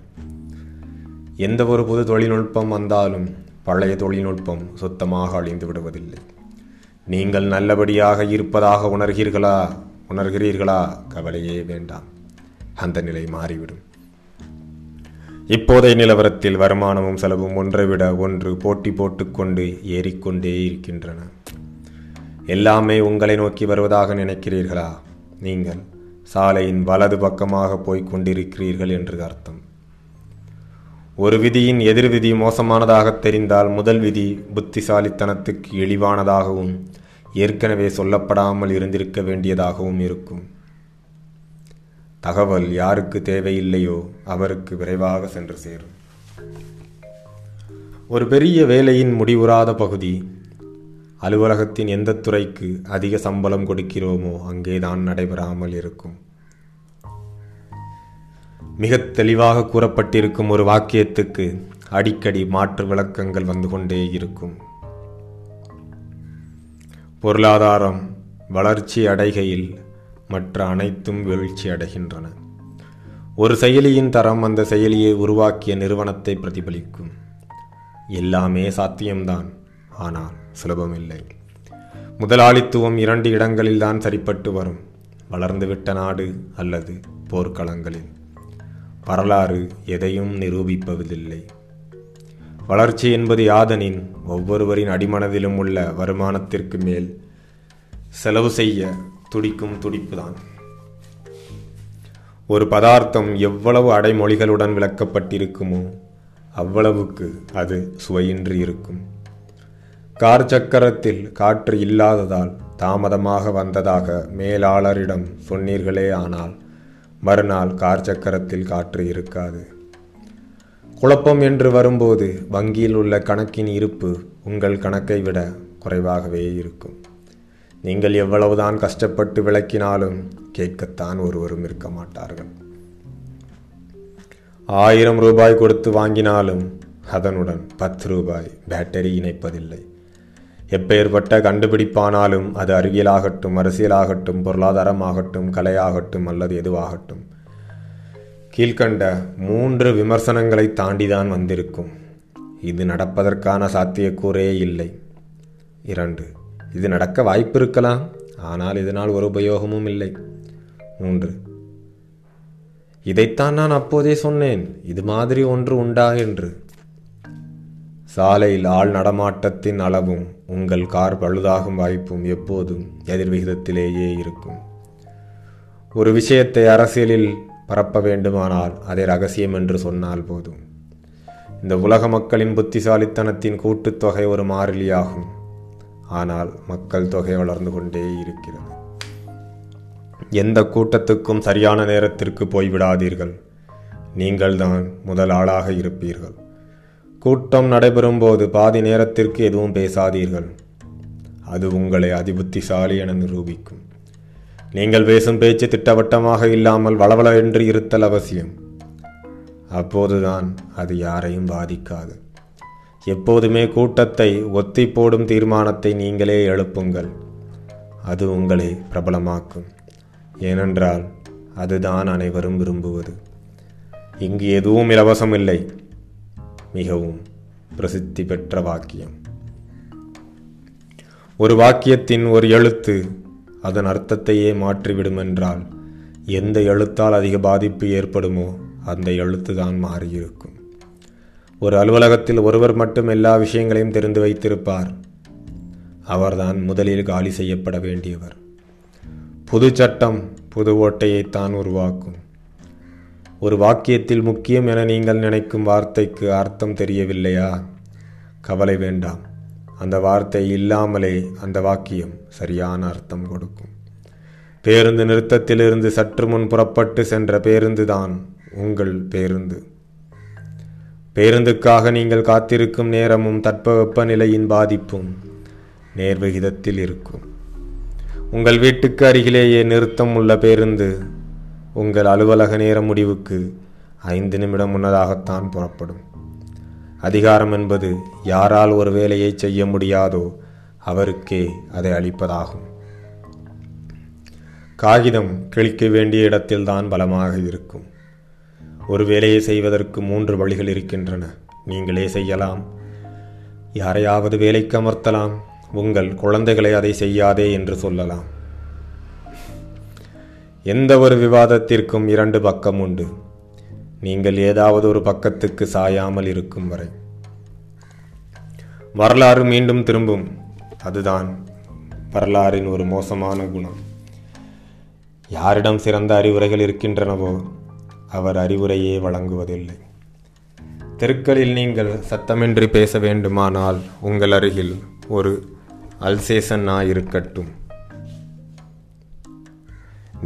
எந்த ஒரு புது தொழில்நுட்பம் வந்தாலும் பழைய தொழில்நுட்பம் சுத்தமாக அழிந்து விடுவதில்லை. நீங்கள் நல்லபடியாக இருப்பதாக உணர்கிறீர்களா? உணர்கிறீர்களா? கவலையே வேண்டாம். அந்த நிலை மாறிவிடும். இப்போதைய நிலவரத்தில் வருமானமும் செலவும் ஒன்றை விட ஒன்று போட்டி போட்டுக்கொண்டு ஏறிக்கொண்டே இருக்கின்றன. எல்லாமே உங்களை நோக்கி வருவதாக நினைக்கிறீர்களா? நீங்கள் சாலையின் வலது பக்கமாக போய்க் கொண்டிருக்கிறீர்கள் என்று அர்த்தம். ஒரு விதியின் எதிர் விதி மோசமானதாக தெரிந்தால் முதல் விதி புத்திசாலித்தனத்துக்கு இழிவானதாகவும் ஏற்கனவே சொல்லப்படாமல் இருந்திருக்க வேண்டியதாகவும் இருக்கும். தகவல் யாருக்கு தேவையில்லையோ அவருக்கு விரைவாக சென்று சேரும். ஒரு பெரிய வேலையின் முடிவுறாத பகுதி அலுவலகத்தின் எந்த துறைக்கு அதிக சம்பளம் கொடுக்கிறோமோ அங்கேதான் நடைபெறாமல் இருக்கும். மிக தெளிவாக கூறப்பட்டிருக்கும் ஒரு வாக்கியத்துக்கு அடிக்கடி மாற்று விளக்கங்கள் வந்து கொண்டே இருக்கும். பொருளாதாரம் வளர்ச்சி அடைகையில் மற்ற அனைத்தும் வீழ்ச்சி அடைகின்றன. ஒரு செயலியின் தரம் அந்த செயலியை உருவாக்கிய நிறுவனத்தை பிரதிபலிக்கும். எல்லாமே சாத்தியம்தான் ஆனால் சுலபமில்லை. முதலாளித்துவம் இரண்டு இடங்களில்தான் சரிப்பட்டு வரும். வளர்ந்துவிட்ட நாடு அல்லது போர்க்களங்களில். வரலாறு எதையும் நிரூபிப்பதில்லை. வளர்ச்சி என்பது யாதனின் ஒவ்வொருவரின் அடிமனதிலும் உள்ள வருமானத்திற்கு மேல் செலவு செய்ய துடிக்கும் துடிப்புதான். ஒரு பதார்த்தம் எவ்வளவு அடைமொழிகளுடன் விளக்கப்பட்டிருக்குமோ அவ்வளவுக்கு அது சுவையின்றி இருக்கும். கார் சக்கரத்தில் காற்று இல்லாததால் தாமதமாக வந்ததாக மேலாளரிடம் சொன்னீர்களே ஆனால் மறுநாள் கார் சக்கரத்தில் காற்று இருக்காது. குழப்பம் என்று வரும்போது வங்கியில் உள்ள கணக்கின் இருப்பு உங்கள் கணக்கை விட குறைவாகவே இருக்கும். நீங்கள் எவ்வளவுதான் கஷ்டப்பட்டு விளக்கினாலும் கேட்கத்தான் ஒருவரும் இருக்க மாட்டார்கள். ஆயிரம் ரூபாய் கொடுத்து வாங்கினாலும் அதனுடன் பத்து ரூபாய் பேட்டரி இணைப்பதில்லை. எப்பெயர்பட்ட கண்டுபிடிப்பானாலும் அது அறிவியலாகட்டும் அரசியலாகட்டும் பொருளாதாரமாகட்டும் கலையாகட்டும் அல்லது எதுவாகட்டும். கீழ்கண்ட மூன்று விமர்சனங்களை தாண்டிதான் வந்திருக்கும். இது நடப்பதற்கான சாத்தியக்கூறே இல்லை. இரண்டு இது நடக்க வாய்ப்பு இருக்கலாம் ஆனால் இதனால் ஒரு உபயோகமும் இல்லை. மூன்று இதைத்தான் நான் அப்போதே சொன்னேன் இது மாதிரி ஒன்று உண்டா என்று. சாலையில் ஆள் நடமாட்டத்தின் அளவும் உங்கள் கார் பழுதாகும் வாய்ப்பும் எப்போதும் எதிர்விகிதத்திலேயே இருக்கும். ஒரு விஷயத்தை அரசியலில் பரப்ப வேண்டுமானால் அதை ரகசியம் என்று சொன்னால் போதும். இந்த உலக மக்களின் புத்திசாலித்தனத்தின் கூட்டுத்தொகை ஒரு மாறிலியாகும். ஆனால் மக்கள் தொகை வளர்ந்து கொண்டே இருக்கிறது. எந்த கூட்டத்துக்கும் சரியான நேரத்திற்கு போய்விடாதீர்கள். நீங்கள்தான் முதல் ஆளாக இருப்பீர்கள். கூட்டம் நடைபெறும்போது பாதி நேரத்திற்கு எதுவும் பேசாதீர்கள். அது உங்களை அதிபுத்திசாலி என நிரூபிக்கும். நீங்கள் பேசும் பேச்சு திட்டவட்டமாக இல்லாமல் வளவளவென்று இருத்தல் அவசியம். அப்போதுதான் அது யாரையும் பாதிக்காது. எப்போதுமே கூட்டத்தை ஒத்தி போடும் தீர்மானத்தை நீங்களே எழுப்புங்கள். அது உங்களை பிரபலமாக்கும். ஏனென்றால் அதுதான் அனைவரும் விரும்புவது. இங்கு எதுவும் இலவசம் இல்லை மிகவும் பிரசித்தி பெற்ற வாக்கியம். ஒரு வாக்கியத்தின் ஒரு எழுத்து அதன் அர்த்தத்தையே மாற்றிவிடும் என்றால் எந்த எழுத்தால் அதிக பாதிப்பு ஏற்படுமோ அந்த எழுத்து தான் மாறியிருக்கும். ஒரு அலுவலகத்தில் ஒருவர் மட்டும் எல்லா விஷயங்களையும் தெரிந்து வைத்திருப்பார். அவர்தான் முதலில் காலி செய்யப்பட வேண்டியவர். புது சட்டம் புது ஓட்டையைத்தான் உருவாக்கும். ஒரு வாக்கியத்தில் முக்கியம் என நீங்கள் நினைக்கும் வார்த்தைக்கு அர்த்தம் தெரியவில்லையா? கவலை வேண்டாம். அந்த வார்த்தை இல்லாமலே அந்த வாக்கியம் சரியான அர்த்தம் கொடுக்கும். பேருந்து நிறுத்தத்திலிருந்து சற்று முன் புறப்பட்டு சென்ற பேருந்துதான் உங்கள் பேருந்து. பேருந்துக்காக நீங்கள் காத்திருக்கும் நேரமும் தட்பவெப்ப நிலையின் பாதிப்பும் நேர்விகிதத்தில் இருக்கும். உங்கள் வீட்டுக்கு அருகிலேயே நிறுத்தம் உள்ள பேருந்து உங்கள் அலுவலக நேர முடிவுக்கு ஐந்து நிமிடம் முன்னதாகத்தான் புறப்படும். அதிகாரம் என்பது யாரால் ஒரு வேலையை செய்ய முடியாதோ அவருக்கே அதை அளிப்பதாகும். காகிதம் கிழிக்க வேண்டிய இடத்தில்தான் பலமாக இருக்கும். ஒரு வேலையை செய்வதற்கு மூன்று வழிகள் இருக்கின்றன. நீங்களே செய்யலாம். யாரையாவது வேலைக்கு அமர்த்தலாம். உங்கள் குழந்தைகளை அதை செய்யாதே என்று சொல்லலாம். எந்த ஒரு விவாதத்திற்கும் இரண்டு பக்கம் உண்டு. நீங்கள் ஏதாவது ஒரு பக்கத்துக்கு சாயாமல் இருக்கும் வரை. வரலாறு மீண்டும் திரும்பும். அதுதான் வரலாறின் ஒரு மோசமான குணம். யாரிடம் சிறந்த அறிவுரைகள் இருக்கின்றனவோ அவர் அறிவுரையே வழங்குவதில்லை. தெருக்களில் நீங்கள் சத்தமின்றி பேச வேண்டுமானால் உங்கள் அருகில் ஒரு அல்சேசன் நாய் இருக்கட்டும்.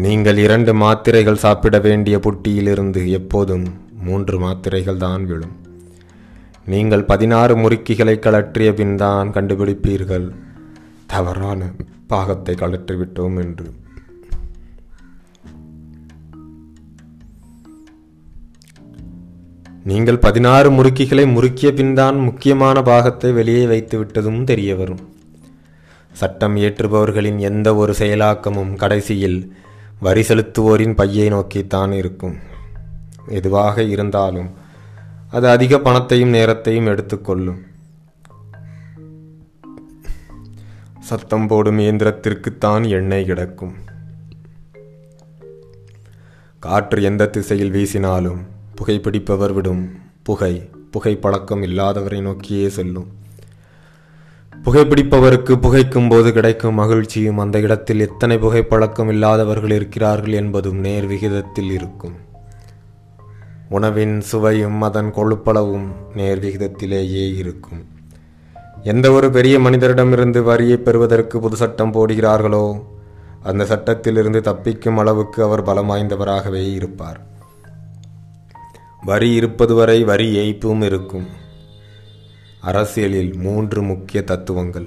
நீங்கள் இரண்டு மாத்திரைகள் சாப்பிட வேண்டிய புட்டியிலிருந்து எப்போதும் மூன்று மாத்திரைகள் தான் விழும். நீங்கள் பதினாறு முறுக்கிகளை கழற்றிய பின் தான் கண்டுபிடிப்பீர்கள். தவறான பாகத்தை கலற்றிவிட்டோம் என்று. நீங்கள் பதினாறு முறுக்கிகளை முறுக்கிய பின்தான் முக்கியமான பாகத்தை வெளியே வைத்து விட்டதும் தெரிய வரும். சட்டம் இயற்றுபவர்களின் எந்த ஒரு செயலாக்கமும் கடைசியில் வரி செலுத்துவோரின் பையை நோக்கித்தான் இருக்கும். எதுவாக இருந்தாலும் அது அதிக பணத்தையும் நேரத்தையும் எடுத்துக்கொள்ளும் சத்தம் போடும் இயந்திரத்திற்குத்தான் எண்ணெய் கிடக்கும். காற்று எந்த திசையில் வீசினாலும் புகைப்பிடிப்பவர் விடும். புகை புகை பழக்கம் இல்லாதவரை நோக்கியே செல்லும். புகைப்பிடிப்பவருக்கு புகைக்கும் போது கிடைக்கும் மகிழ்ச்சியும் அந்த இடத்தில் எத்தனை புகைப்பழக்கம் இல்லாதவர்கள் இருக்கிறார்கள் என்பதும் நேர் விகிதத்தில் இருக்கும். உணவின் சுவையும் அதன் கொழுப்பளவும் நேர் விகிதத்திலேயே இருக்கும். எந்த ஒரு பெரிய மனிதரிடமிருந்து வரியை பெறுவதற்கு புது சட்டம் போடுகிறார்களோ அந்த சட்டத்திலிருந்து தப்பிக்கும் அளவுக்கு அவர் பலம் வாய்ந்தவராகவே இருப்பார். வரி இருப்பது வரை வரி ஏய்ப்பும் இருக்கும். அரசியலில் மூன்று முக்கிய தத்துவங்கள்.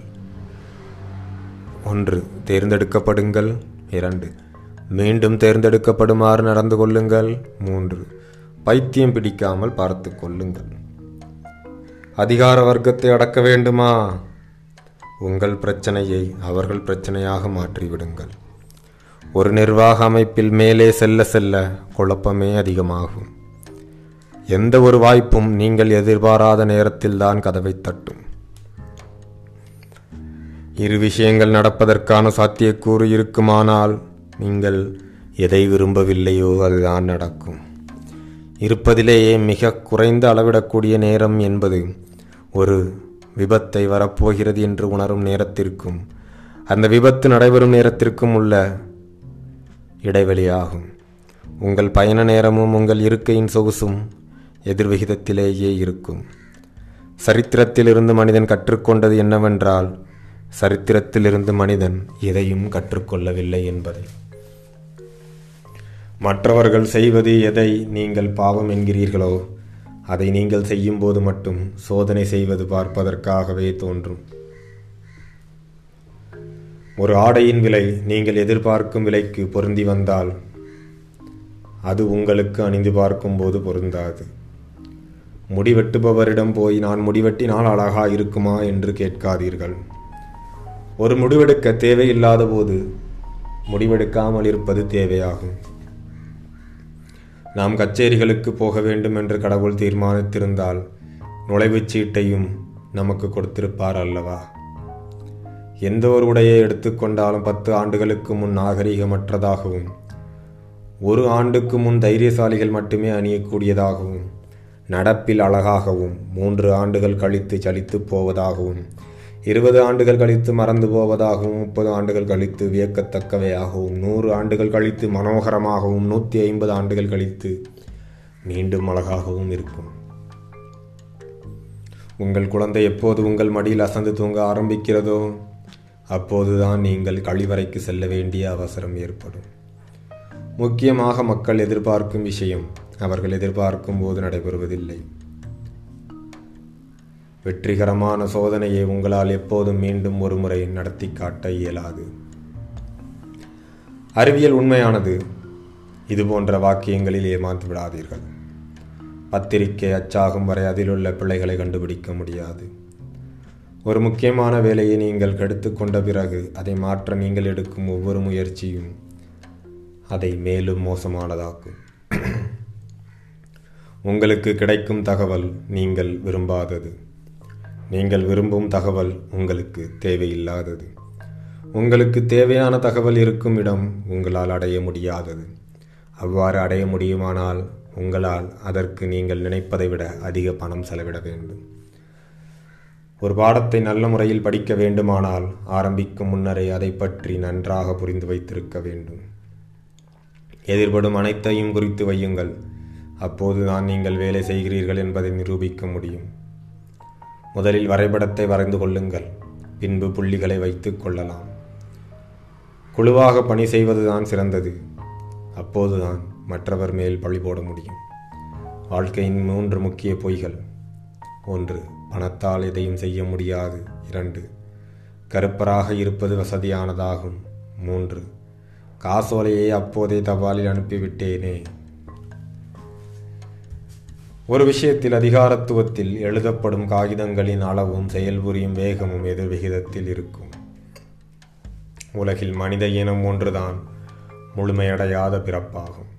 ஒன்று தேர்ந்தெடுக்கப்படுங்கள். இரண்டு மீண்டும் தேர்ந்தெடுக்கப்படுமாறு நடந்து கொள்ளுங்கள். மூன்று பைத்தியம் பிடிக்காமல் பார்த்து கொள்ளுங்கள். அதிகார வர்க்கத்தை அடக்க வேண்டுமா? உங்கள் பிரச்சனையை அவர்கள் பிரச்சனையாக மாற்றிவிடுங்கள். ஒரு நிர்வாக அமைப்பில் மேலே செல்ல செல்ல குழப்பமே அதிகமாகும். எந்த ஒரு வாய்ப்பும் நீங்கள் எதிர்பாராத நேரத்தில்தான் கதவை தட்டும். இரு விஷயங்கள் நடப்பதற்கான சாத்தியக்கூறு இருக்குமானால் நீங்கள் எதை விரும்பவில்லையோ அதுதான் நடக்கும். இருப்பதிலேயே மிக குறைந்த அளவிடக்கூடிய நேரம் என்பது ஒரு விபத்தை வரப்போகிறது என்று உணரும் நேரத்திற்கும் அந்த விபத்து நடைபெறும் நேரத்திற்கும் உள்ள இடைவெளியாகும். உங்கள் பயண நேரமும் உங்கள் இருக்கையின் சொகுசும் எதிர்விகிதத்திலேயே இருக்கும். சரித்திரத்திலிருந்து மனிதன் கற்றுக்கொண்டது என்னவென்றால் சரித்திரத்திலிருந்து மனிதன் எதையும் கற்றுக்கொள்ளவில்லை என்பதை. மற்றவர்கள் செய்வது எதை நீங்கள் பாவம் என்கிறீர்களோ அதை நீங்கள் செய்யும்போது மட்டும் சோதனை செய்வது பார்ப்பதற்காகவே தோன்றும். ஒரு ஆடையின் விலை நீங்கள் எதிர்பார்க்கும் விலைக்கு பொருந்தி வந்தால் அது உங்களுக்கு அணிந்து பார்க்கும்போது பொருந்தாது. முடிவெட்டுபவரிடம் போய் நான் முடிவெட்டினால் அழகா இருக்குமா என்று கேட்காதீர்கள். ஒரு முடிவெடுக்க தேவையில்லாத போது முடிவெடுக்காமல் இருப்பது தேவையாகும். நாம் கச்சேரிகளுக்கு போக வேண்டும் என்று கடவுள் தீர்மானித்திருந்தால் நுழைவுச் சீட்டையும் நமக்கு கொடுத்திருப்பார் அல்லவா? எந்த ஒரு உடையை எடுத்துக்கொண்டாலும் பத்து ஆண்டுகளுக்கு முன் நாகரிகமற்றதாகவும் ஒரு ஆண்டுக்கு முன் தைரியசாலிகள் மட்டுமே அணியக்கூடியதாகவும் நடப்பில் அழகாகவும் மூன்று ஆண்டுகள் கழித்து சலித்து போவதாகவும் இருபது ஆண்டுகள் கழித்து மறந்து போவதாகவும் முப்பது ஆண்டுகள் கழித்து வியக்கத்தக்கவையாகவும் நூறு ஆண்டுகள் கழித்து மனோகரமாகவும் நூற்றி ஐம்பது ஆண்டுகள் கழித்து மீண்டும் அழகாகவும் இருக்கும். உங்கள் குழந்தை எப்போது உங்கள் மடியில் அசந்து தூங்க ஆரம்பிக்கிறதோ அப்போதுதான் நீங்கள் கழிவறைக்கு செல்ல வேண்டிய அவசரம் ஏற்படும். முக்கியமாக மக்கள் எதிர்பார்க்கும் விஷயம் அவர்கள் எதிர்பார்க்கும் போது நடைபெறுவதில்லை. வெற்றிகரமான சோதனையை உங்களால் எப்போதும் மீண்டும் ஒரு முறை நடத்தி காட்ட இயலாது. அறிவியல் உண்மையானது இது போன்ற வாக்கியங்களில் ஏமாந்து விடாதீர்கள். பத்திரிகை அச்சாகும் வரை அதிலுள்ள பிழைகளை கண்டுபிடிக்க முடியாது. ஒரு முக்கியமான வேலையை நீங்கள் கெடுத்து கொண்ட பிறகு அதை மாற்ற நீங்கள் எடுக்கும் ஒவ்வொரு முயற்சியும் அதை மேலும் மோசமானதாக்கும். உங்களுக்கு கிடைக்கும் தகவல் நீங்கள் விரும்பாதது. நீங்கள் விரும்பும் தகவல் உங்களுக்கு தேவையில்லாதது. உங்களுக்கு தேவையான தகவல் இருக்கும் இடம் உங்களால் அடைய முடியாதது. அவ்வாறு அடைய முடியுமானால் உங்களால் அதற்கு நீங்கள் நினைப்பதை விட அதிக பணம் செலவிட வேண்டும். ஒரு பாடத்தை நல்ல முறையில் படிக்க வேண்டுமானால் ஆரம்பிக்கும் முன்னரே அதை பற்றி நன்றாக புரிந்து வைத்திருக்க வேண்டும். எதிர்படும் அனைத்தையும் குறித்து வையுங்கள். அப்போதுதான் நீங்கள் வேலை செய்கிறீர்கள் என்பதை நிரூபிக்க முடியும். முதலில் வரைபடத்தை வரைந்து கொள்ளுங்கள். பின்பு புள்ளிகளை வைத்துக் கொள்ளலாம். குழுவாக பணி செய்வதுதான் சிறந்தது. அப்போதுதான் மற்றவர் மேல் பழி போட முடியும். வாழ்க்கையின் மூன்று முக்கிய பொய்கள். ஒன்று பணத்தால் எதையும் செய்ய முடியாது. இரண்டு கருப்பராக இருப்பது வசதியானதாகும். மூன்று காசோலையை அப்போதே தபாலில் அனுப்பிவிட்டேனே. ஒரு விஷயத்தில் அதிகாரத்துவத்தில் எழுதப்படும் காகிதங்களின் அளவும் செயல்புரியும் வேகமும் எதிர் விகிதத்தில் இருக்கும். உலகில் மனித இனம் ஒன்றுதான் முழுமையடையாத பிறப்பாகும்.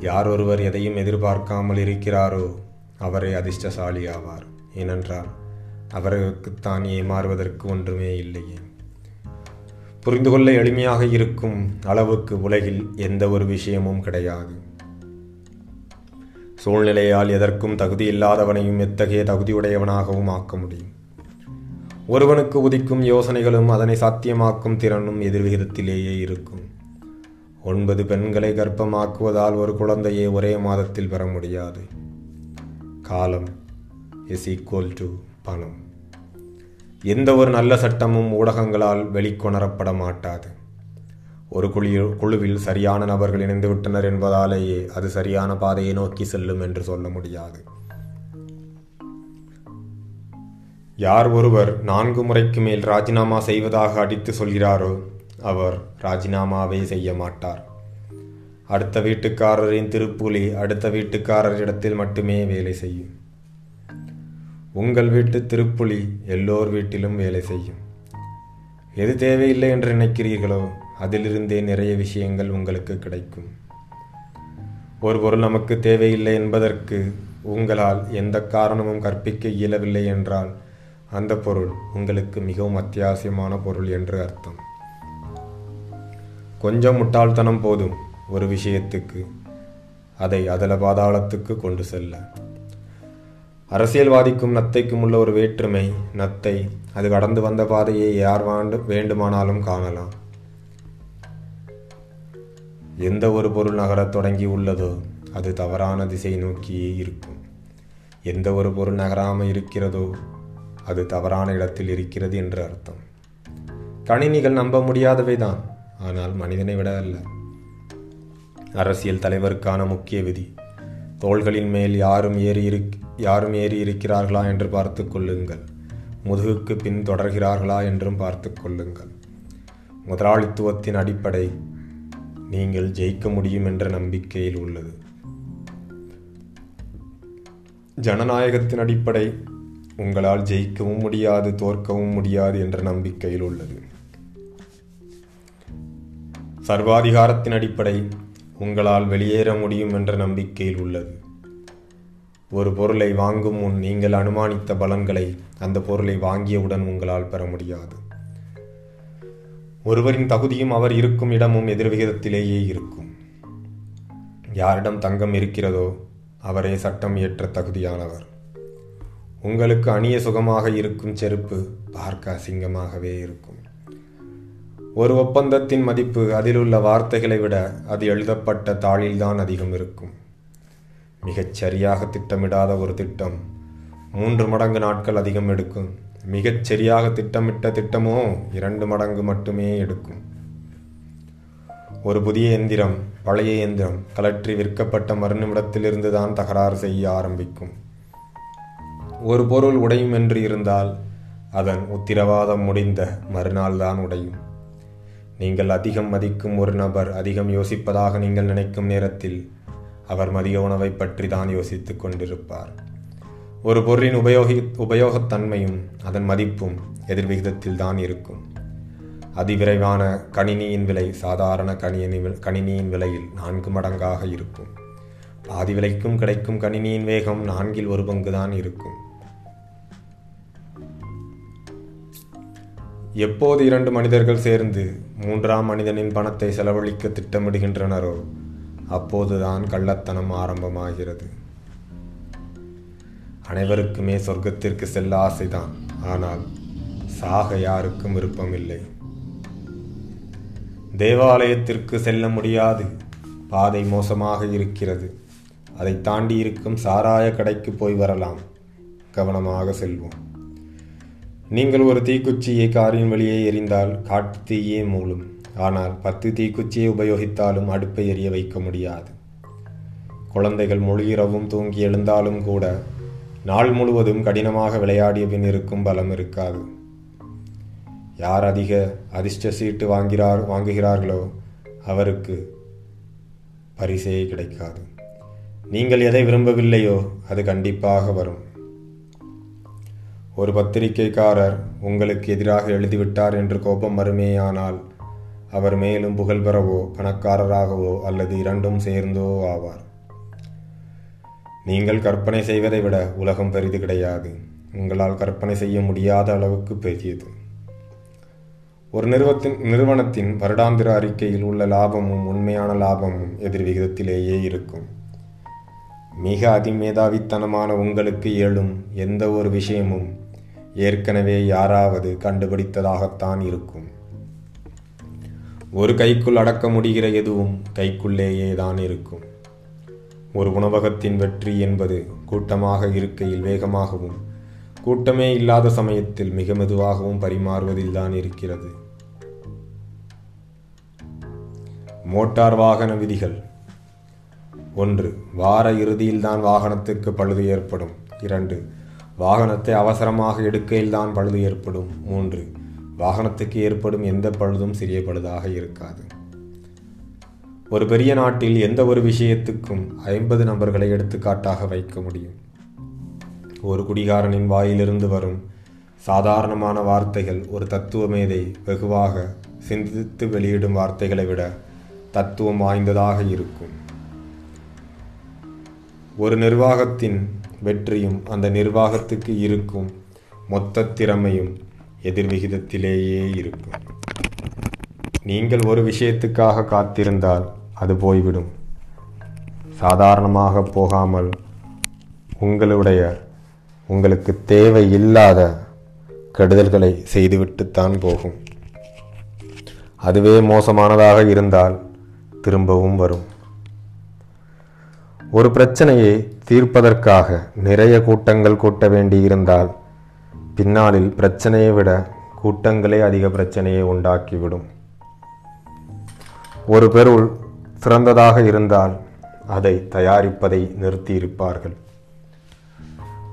யார் ஒருவர் எதையும் எதிர்பார்க்காமல் இருக்கிறாரோ அவரே அதிர்ஷ்டசாலி ஆவார் ஏனென்றால் அவருக்குத்தான் ஏமாறுவதற்கு ஒன்றுமே இல்லையே. புரிந்து கொள்ள எளிமையாக இருக்கும் அளவுக்கு உலகில் எந்த ஒரு விஷயமும் கிடையாது. சூழ்நிலையால் எதற்கும் தகுதி இல்லாதவனையும் எத்தகைய தகுதியுடையவனாகவும் ஆக்க முடியும். ஒருவனுக்கு உதிக்கும் யோசனைகளும் அதனை சாத்தியமாக்கும் திறனும் எதிர்விகிதத்திலேயே இருக்கும். ஒன்பது பெண்களை கர்ப்பமாக்குவதால் ஒரு குழந்தையை ஒரே மாதத்தில் பெற முடியாது. காலம் இஸ் ஈக்குவல் டு பணம். எந்த ஒரு நல்ல சட்டமும் ஊடகங்களால் வெளிக்கொணரப்பட மாட்டாது. ஒரு குழு குழுவில் சரியான நபர்கள் இணைந்துவிட்டனர் என்பதாலேயே அது சரியான பாதையை நோக்கி செல்லும் என்று சொல்ல முடியாது. யார் ஒருவர் நான்கு முறைக்கு மேல் ராஜினாமா செய்வதாக அடித்து சொல்கிறாரோ அவர் ராஜினாமாவே செய்ய மாட்டார். அடுத்த வீட்டுக்காரரின் திருப்புலி அடுத்த வீட்டுக்காரரிடத்தில் மட்டுமே வேலை செய்யும். உங்கள் வீட்டு திருப்புலி எல்லோர் வீட்டிலும் வேலை செய்யும். எது தேவையில்லை என்று நினைக்கிறீர்களோ அதிலிருந்தே நிறைய விஷயங்கள் உங்களுக்கு கிடைக்கும். ஒரு பொருள் நமக்கு தேவையில்லை என்பதற்கு உங்களால் எந்த காரணமும் கற்பிக்க இயலவில்லை என்றால் அந்த பொருள் உங்களுக்கு மிகவும் அத்தியாவசியமான பொருள் என்று அர்த்தம். கொஞ்சம் முட்டாள்தனம் போதும் ஒரு விஷயத்துக்கு அதை அதல பாதாளத்துக்கு கொண்டு செல்ல. அரசியல்வாதிக்கும் நத்தைக்கும் உள்ள ஒரு வேற்றுமை நத்தை அது கடந்து வந்த பாதையை யார் வாண்டு வேண்டுமானாலும் காணலாம். எந்த ஒரு பொருள் நகரத் தொடங்கி உள்ளதோ அது தவறான திசை நோக்கியே இருக்கும். எந்த ஒரு பொருள் நகராமல் இருக்கிறதோ அது தவறான இடத்தில் இருக்கிறது என்று அர்த்தம். கணினிகள் நம்ப முடியாதவை தான் ஆனால் மனிதனை விட அல்ல. அரசியல் தலைவருக்கான முக்கிய விதி தோள்களின் மேல் யாரும் ஏறி இருக் யாரும் ஏறி இருக்கிறார்களா என்று பார்த்து கொள்ளுங்கள். முதுகுக்கு பின் தொடர்கிறார்களா என்றும் பார்த்து கொள்ளுங்கள். முதலாளித்துவத்தின் அடிப்படை நீங்கள் ஜெயிக்க முடியும் என்ற நம்பிக்கையில் உள்ளது. ஜனநாயகத்தின் அடிப்படை உங்களால் ஜெயிக்கவும் முடியாது தோற்கவும் முடியாது என்ற நம்பிக்கையில் உள்ளது. சர்வாதிகாரத்தின் அடிப்படை உங்களால் வெளியேற முடியும் என்ற நம்பிக்கையில் உள்ளது. ஒரு பொருளை வாங்கும் முன் நீங்கள் அனுமானித்த பலன்களை அந்த பொருளை வாங்கியவுடன் உங்களால் பெற முடியாது. ஒருவரின் தகுதியும் அவர் இருக்கும் இடமும் எதிர்விகிதத்திலேயே இருக்கும். யாரிடம் தங்கம் இருக்கிறதோ அவரே சட்டம் இயற்ற தகுதியானவர். உங்களுக்கு அணிய சுகமாக இருக்கும் செருப்பு பார்க்க அசிங்கமாகவே இருக்கும். ஒரு ஒப்பந்தத்தின் மதிப்பு அதிலுள்ள வார்த்தைகளை விட அது எழுதப்பட்ட தாளில்தான் அதிகம் இருக்கும். மிகச் சரியாக திட்டமிடாத ஒரு திட்டம் மூன்று மடங்கு நாட்கள் அதிகம் எடுக்கும். மிகச் சரியாக திட்டமிட்ட திட்டமோ இரண்டு மடங்கு மட்டுமே எடுக்கும். ஒரு புதிய எந்திரம் பழைய எந்திரம் கலற்றி விற்கப்பட்ட மறுநிமிடத்திலிருந்து தான் தகராறு செய்ய ஆரம்பிக்கும். ஒரு பொருள் உடையும் என்று இருந்தால் அதன் உத்திரவாதம் முடிந்த மறுநாள் தான் உடையும். நீங்கள் அதிகம் மதிக்கும் ஒரு நபர் அதிகம் யோசிப்பதாக நீங்கள் நினைக்கும் நேரத்தில் அவர் மதிய உணவை பற்றி தான் யோசித்துக் கொண்டிருப்பார். ஒரு பொருளின் உபயோகி உபயோகத்தன்மையும் அதன் மதிப்பும் எதிர்விகிதத்தில் தான் இருக்கும். அதிவிரைவான கணினியின் விலை சாதாரண கணினி கணினியின் விலையில் நான்கு மடங்காக இருக்கும். பாதி விலைக்கும் கிடைக்கும் கணினியின் வேகம் நான்கில் ஒரு பங்கு தான் இருக்கும். எப்போது இரண்டு மனிதர்கள் சேர்ந்து மூன்றாம் மனிதனின் பணத்தை செலவழிக்க திட்டமிடுகின்றனரோ அப்போதுதான் கள்ளத்தனம் ஆரம்பமாகிறது. அனைவருக்குமே சொர்க்கத்திற்கு செல்ல ஆசைதான். ஆனால் சாக யாருக்கும் விருப்பமில்லை. தேவாலயத்திற்கு செல்ல முடியாது. பாதை மோசமாக இருக்கிறது. அதை தாண்டி இருக்கும் சாராய கடைக்கு போய் வரலாம். கவனமாக செல்வோம். நீங்கள் ஒரு தீக்குச்சியை காரின் வழியே எரிந்தால் காட்டு தீயே மூலும் ஆனால் பத்து தீக்குச்சியை உபயோகித்தாலும் அடுப்பை எரிய வைக்க முடியாது. குழந்தைகள் மொழியிறவும் தூங்கி எழுந்தாலும் கூட நாள் முழுவதும் கடினமாக விளையாடிய பின் இருக்கும் பலம் இருக்காது. யார் அதிக அதிர்ஷ்ட சீட்டு வாங்கிறார் வாங்குகிறார்களோ அவருக்கு பரிசே கிடைக்காது. நீங்கள் எதை விரும்பவில்லையோ அது கண்டிப்பாக வரும். ஒரு பத்திரிகைக்காரர் உங்களுக்கு எதிராக எழுதிவிட்டார் என்று கோபம் வருமேயானால் அவர் மேலும் புகழ் பெறவோ பணக்காரராகவோ அல்லது இரண்டும் சேர்ந்தோ ஆவார். நீங்கள் கற்பனை செய்வதை விட உலகம் பெரிது கிடையாது. உங்களால் கற்பனை செய்ய முடியாத அளவுக்கு பெரியது. ஒரு நிறுவத்தின் நிறுவனத்தின் வருடாந்திர அறிக்கையில் உள்ள லாபமும் உண்மையான லாபமும் எதிர் விகிதத்திலேயே இருக்கும். மிக அதிமேதாவித்தனமான உங்களுக்கு எழும் எந்த ஒரு விஷயமும் ஏற்கனவே யாராவது கண்டுபிடித்ததாகத்தான் இருக்கும். ஒரு கைக்குள் அடக்க முடிகிற எதுவும் கைக்குள்ளேயே தான் இருக்கும். ஒரு உணவகத்தின் வெற்றி என்பது கூட்டமாக இருக்கையில் வேகமாகவும் கூட்டமே இல்லாத சமயத்தில் மிக மெதுவாகவும் பரிமாறுவதில் தான் இருக்கிறது. மோட்டார் வாகன விதிகள். ஒன்று வார இறுதியில்தான் வாகனத்துக்கு பழுது ஏற்படும். இரண்டு வாகனத்தை அவசரமாக எடுக்கையில்தான் பழுது ஏற்படும். மூன்று வாகனத்துக்கு ஏற்படும் எந்த பழுதும் சிறிய பழுதாக இருக்காது. ஒரு பெரிய நாட்டில் எந்த ஒரு விஷயத்துக்கும் ஐம்பது நபர்களை எடுத்துக்காட்டாக வைக்க முடியும். ஒரு குடிகாரனின் வாயிலிருந்து வரும் சாதாரணமான வார்த்தைகள் ஒரு தத்துவ மேதை வெகுவாக சிந்தித்து வெளியிடும் வார்த்தைகளை விட தத்துவம் வாய்ந்ததாக இருக்கும். ஒரு நிர்வாகத்தின் வெற்றியும் அந்த நிர்வாகத்துக்கு இருக்கும் மொத்த திறமையும் எதிர்விகிதத்திலேயே இருக்கும். நீங்கள் ஒரு விஷயத்துக்காக காத்திருந்தால் அது போய்விடும். சாதாரணமாக போகாமல் உங்களுடைய உங்களுக்கு தேவை இல்லாத கெடுதல்களை செய்துவிட்டுத்தான் போகும். அதுவே மோசமானதாக இருந்தால் திரும்பவும் வரும். ஒரு பிரச்சனையை தீர்ப்பதற்காக நிறைய கூட்டங்கள் கூட்ட வேண்டியிருந்தால் பின்னாளில் பிரச்சனையை விட கூட்டங்களே அதிக பிரச்சனையை உண்டாக்கிவிடும். ஒரு பெருள் சிறந்ததாக இருந்தால் அதை தயாரிப்பதை நிறுத்தியிருப்பார்கள்.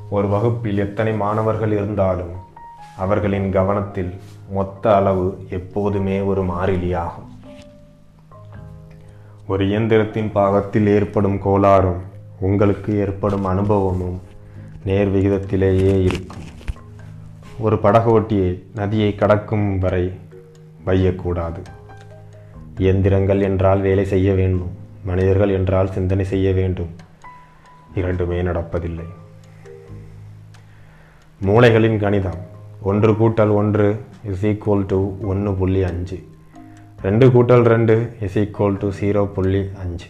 ஒரு வகுப்பில் எத்தனை மாணவர்கள் இருந்தாலும் அவர்களின் கவனத்தில் மொத்த அளவு எப்போதுமே ஒரு மாறிலியாகும். ஒரு இயந்திரத்தின் பாகத்தில் ஏற்படும் கோளாறும் உங்களுக்கு ஏற்படும் அனுபவமும் நேர் விகிதத்திலேயே இருக்கும். ஒரு படகோட்டியை நதியை கடக்கும் வரை வையக்கூடாது. இயந்திரங்கள் என்றால் வேலை செய்ய வேண்டும். மனிதர்கள் என்றால் சிந்தனை செய்ய வேண்டும். இரண்டுமே நடப்பதில்லை. மூளைகளின் கணிதம். ஒன்று கூட்டல் ஒன்று இஸ் ஈக்குவல் டு ஒன்று புள்ளி அஞ்சு. ரெண்டு கூட்டல் ரெண்டு இஸ் ஈக்குவல் டு ஜீரோ புள்ளி அஞ்சு.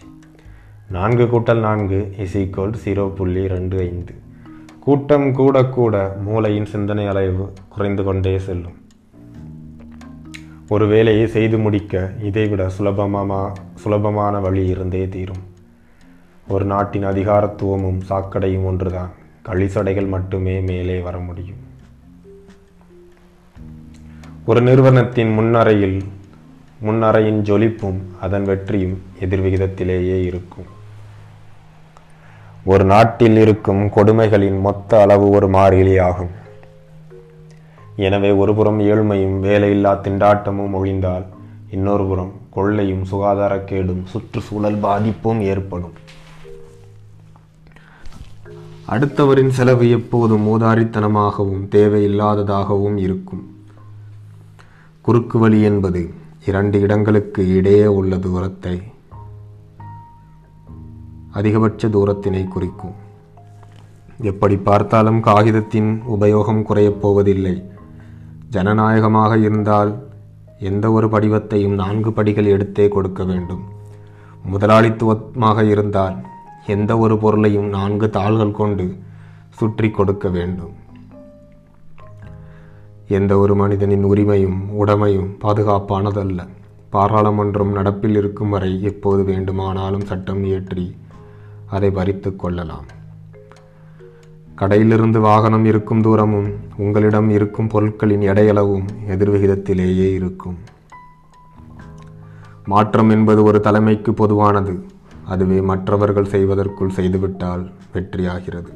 நான்கு கூட்டல் நான்கு இஸ் ஈக்குவல் ஜீரோ புள்ளி ரெண்டு ஐந்து. கூட்டம் கூட கூட மூளையின் சிந்தனை அளவு குறைந்து கொண்டே செல்லும். ஒரு வேலையை செய்து முடிக்க இதைவிட சுலபமா சுலபமான வழி இருந்தே தீரும். ஒரு நாட்டின் அதிகாரத்துவமும் சாக்கடையும் ஒன்றுதான். கழிசடைகள் மட்டுமே மேலே வர முடியும். ஒரு நிறுவனத்தின் முன்னறையில் முன்னறையின் ஜொலிப்பும் அதன் வெற்றியும் எதிர்விகிதத்திலேயே இருக்கும். ஒரு நாட்டில் இருக்கும் கொடுமைகளின் மொத்த அளவு ஒரு மாறிலி ஆகும் எனவே ஒருபுறம் ஏழ்மையும் வேலையில்லா திண்டாட்டமும் ஒழிந்தால் இன்னொரு புறம் கொள்ளையும் சுகாதாரக்கேடும் சுற்றுச்சூழல் பாதிப்பும் ஏற்படும். அடுத்தவரின் செலவு எப்போதும் மூதாரித்தனமாகவும் தேவையில்லாததாகவும் இருக்கும். குறுக்கு வழி என்பது இரண்டு இடங்களுக்கு இடையே உள்ள தூரத்தை அதிகபட்ச தூரத்தினை குறிக்கும். எப்படி பார்த்தாலும் காகிதத்தின் உபயோகம் குறையப் போவதில்லை. ஜனநாயகமாக இருந்தால் எந்த ஒரு படிவத்தையும் நான்கு படிகள் எடுத்தே கொடுக்க வேண்டும். முதலாளித்துவமாக இருந்தால் எந்த ஒரு பொருளையும் நான்கு தாள்கள் கொண்டு சுற்றி கொடுக்க வேண்டும். எந்த ஒரு மனிதனின் உரிமையும் உடைமையும் பாதுகாப்பானதல்ல. பாராளுமன்றம் நடப்பில் இருக்கும் வரை எப்போது வேண்டுமானாலும் சட்டம் இயற்றி அதை பறித்து கொள்ளலாம். கடையிலிருந்து வாகனம் இருக்கும் தூரமும் உங்களிடம் இருக்கும் பொருட்களின் எடையளவும் எதிர்விகிதத்திலேயே இருக்கும். மாற்றம் என்பது ஒரு தலைமைக்கு பொதுவானது. அதுவே மற்றவர்கள் செய்வதற்குள் செய்துவிட்டால் வெற்றியாகிறது.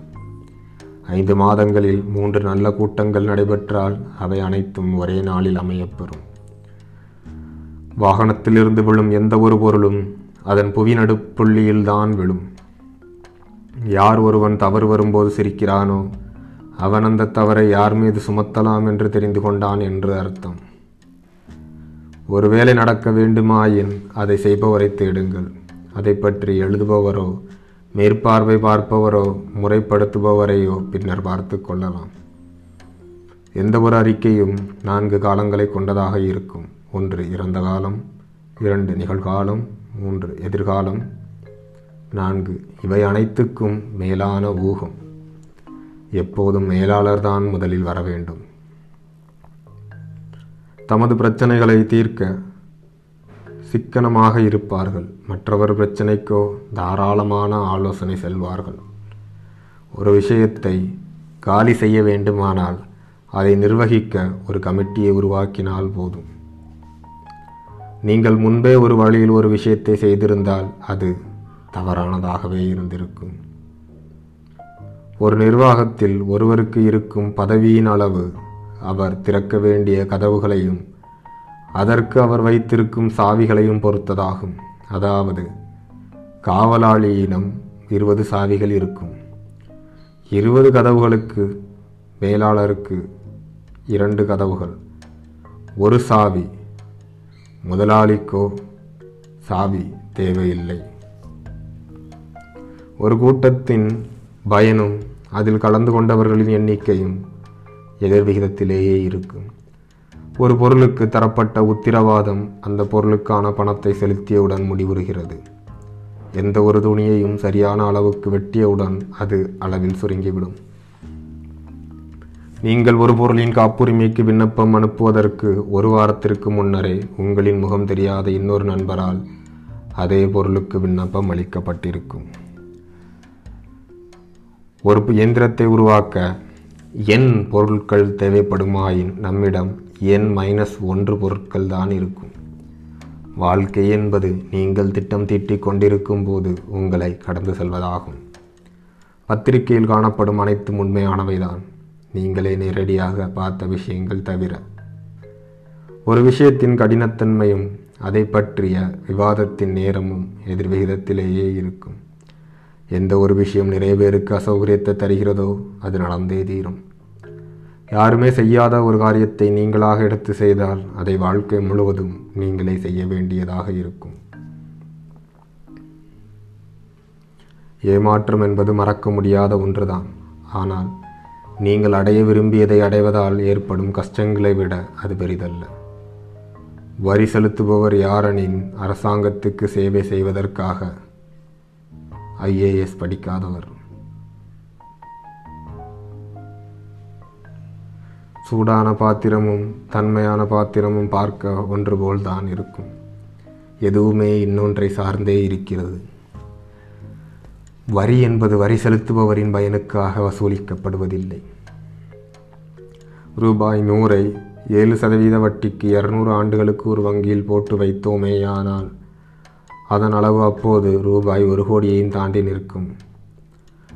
ஐந்து மாதங்களில் மூன்று நல்ல கூட்டங்கள் நடைபெற்றால் அவை அனைத்தும் ஒரே நாளில் அமையப்பெறும். வாகனத்திலிருந்து விழும் எந்த ஒரு பொருளும் அதன் புவி நடுப்புள்ளியில்தான் விழும். யார் ஒருவன் தவறு வரும்போது சிரிக்கிறானோ அவன் அந்த தவறை யார் மீது சுமத்தலாம் என்று தெரிந்து கொண்டான் என்று அர்த்தம். ஒருவேளை நடக்க வேண்டுமாயின் அதை செய்பவரை தேடுங்கள். அதை பற்றி எழுதுபவரோ மேற்பார்வை பார்ப்பவரோ முறைப்படுத்துபவரையோ பின்னர் பார்த்து கொள்ளலாம். எந்த ஒரு அறிக்கையும் நான்கு காலங்களை கொண்டதாக இருக்கும். ஒன்று இறந்த காலம். இரண்டு நிகழ்காலம். மூன்று எதிர்காலம். நான்கு. இவை அனைத்துக்கும் மேலான ஊகம். எப்போதும் மேலாளர்தான் முதலில் வர வேண்டும். தமது பிரச்சனைகளை தீர்க்க சிக்கனமாக இருப்பார்கள். மற்றவர் பிரச்சனைக்கோ தாராளமான ஆலோசனை செல்வார்கள். ஒரு விஷயத்தை காலி செய்ய வேண்டுமானால் அதை நிர்வகிக்க ஒரு கமிட்டியை உருவாக்கினால் போதும். நீங்கள் முன்பே ஒரு வழியில் ஒரு விஷயத்தை செய்திருந்தால் அது தவறானதாகவே இருந்திருக்கும். ஒரு நிர்வாகத்தில் ஒருவருக்கு இருக்கும் பதவியின் அளவு அவர் திறக்க வேண்டிய கதவுகளையும் அதற்கு அவர் வைத்திருக்கும் சாவிகளையும் பொறுத்ததாகும். அதாவது காவலாளியிடம் இருபது சாவிகள் இருக்கும். இருபது கதவுகளுக்கு மேலாளருக்கு இரண்டு கதவுகள். ஒரு சாவி முதலாளிக்கோ சாவி தேவையில்லை. ஒரு கூட்டத்தின் பயனும் அதில் கலந்து கொண்டவர்களின் எண்ணிக்கையும் எதிர்விகிதத்திலேயே இருக்கும். ஒரு பொருளுக்கு தரப்பட்ட உத்திரவாதம் அந்த பொருளுக்கான பணத்தை செலுத்தியவுடன் முடிவுறுகிறது. எந்த ஒரு துணியையும் சரியான அளவுக்கு வெட்டியவுடன் அது அளவில் சுருங்கிவிடும். நீங்கள் ஒரு பொருளின் காப்புரிமைக்கு விண்ணப்பம் அனுப்புவதற்கு ஒரு வாரத்திற்கு முன்னரே உங்களின் முகம் தெரியாத இன்னொரு நண்பரால் அதே பொருளுக்கு விண்ணப்பம் அளிக்கப்பட்டிருக்கும். ஒரு இயந்திரத்தை உருவாக்க என் பொருட்கள் தேவைப்படுமாயின் நம்மிடம் என் மைனஸ் ஒன்று பொருட்கள் தான் இருக்கும். வாழ்க்கை என்பது நீங்கள் திட்டம் தீட்டிக் கொண்டிருக்கும் போது உங்களை கடந்து செல்வதாகும். பத்திரிகையில் காணப்படும் அனைத்தும் உண்மையானவைதான் நீங்களே நேரடியாக பார்த்த விஷயங்கள் தவிர. ஒரு விஷயத்தின் கடினத்தன்மையும் அதை பற்றிய விவாதத்தின் நேரமும் எதிர்விகிதத்திலேயே இருக்கும். எந்த ஒரு விஷயம் நிறைய பேருக்கு அசௌகரியத்தை தருகிறதோ அது நடந்தே தீரும். யாருமே செய்யாத ஒரு காரியத்தை நீங்களாக எடுத்து செய்தால் அதை வாழ்க்கை முழுவதும் நீங்களே செய்ய வேண்டியதாக இருக்கும். ஏமாற்றம் என்பது மறக்க முடியாத ஒன்றுதான். ஆனால் நீங்கள் அடைய விரும்பியதை அடைவதால் ஏற்படும் கஷ்டங்களை விட அது பெரிதல்ல. வரி செலுத்துபவர் யாரெனின் அரசாங்கத்துக்கு சேவை செய்வதற்காக ஐஏஎஸ் படிக்காதவர். சூடான பாத்திரமும் தன்மையான பாத்திரமும் பார்க்க ஒன்று போல்தான் இருக்கும். எதுவுமே இன்னொன்றை சார்ந்தே இருக்கிறது. வரி என்பது வரி செலுத்துபவரின் பயனுக்காக வசூலிக்கப்படுவதில்லை. ரூபாய் நூறை ஏழு சதவீத வட்டிக்கு இரநூறு ஆண்டுகளுக்கு ஒரு வங்கியில் போட்டு வைத்தோமேயானால் அதன் அளவு அப்போது ரூபாய் ஒரு கோடியையும் தாண்டி நிற்கும்.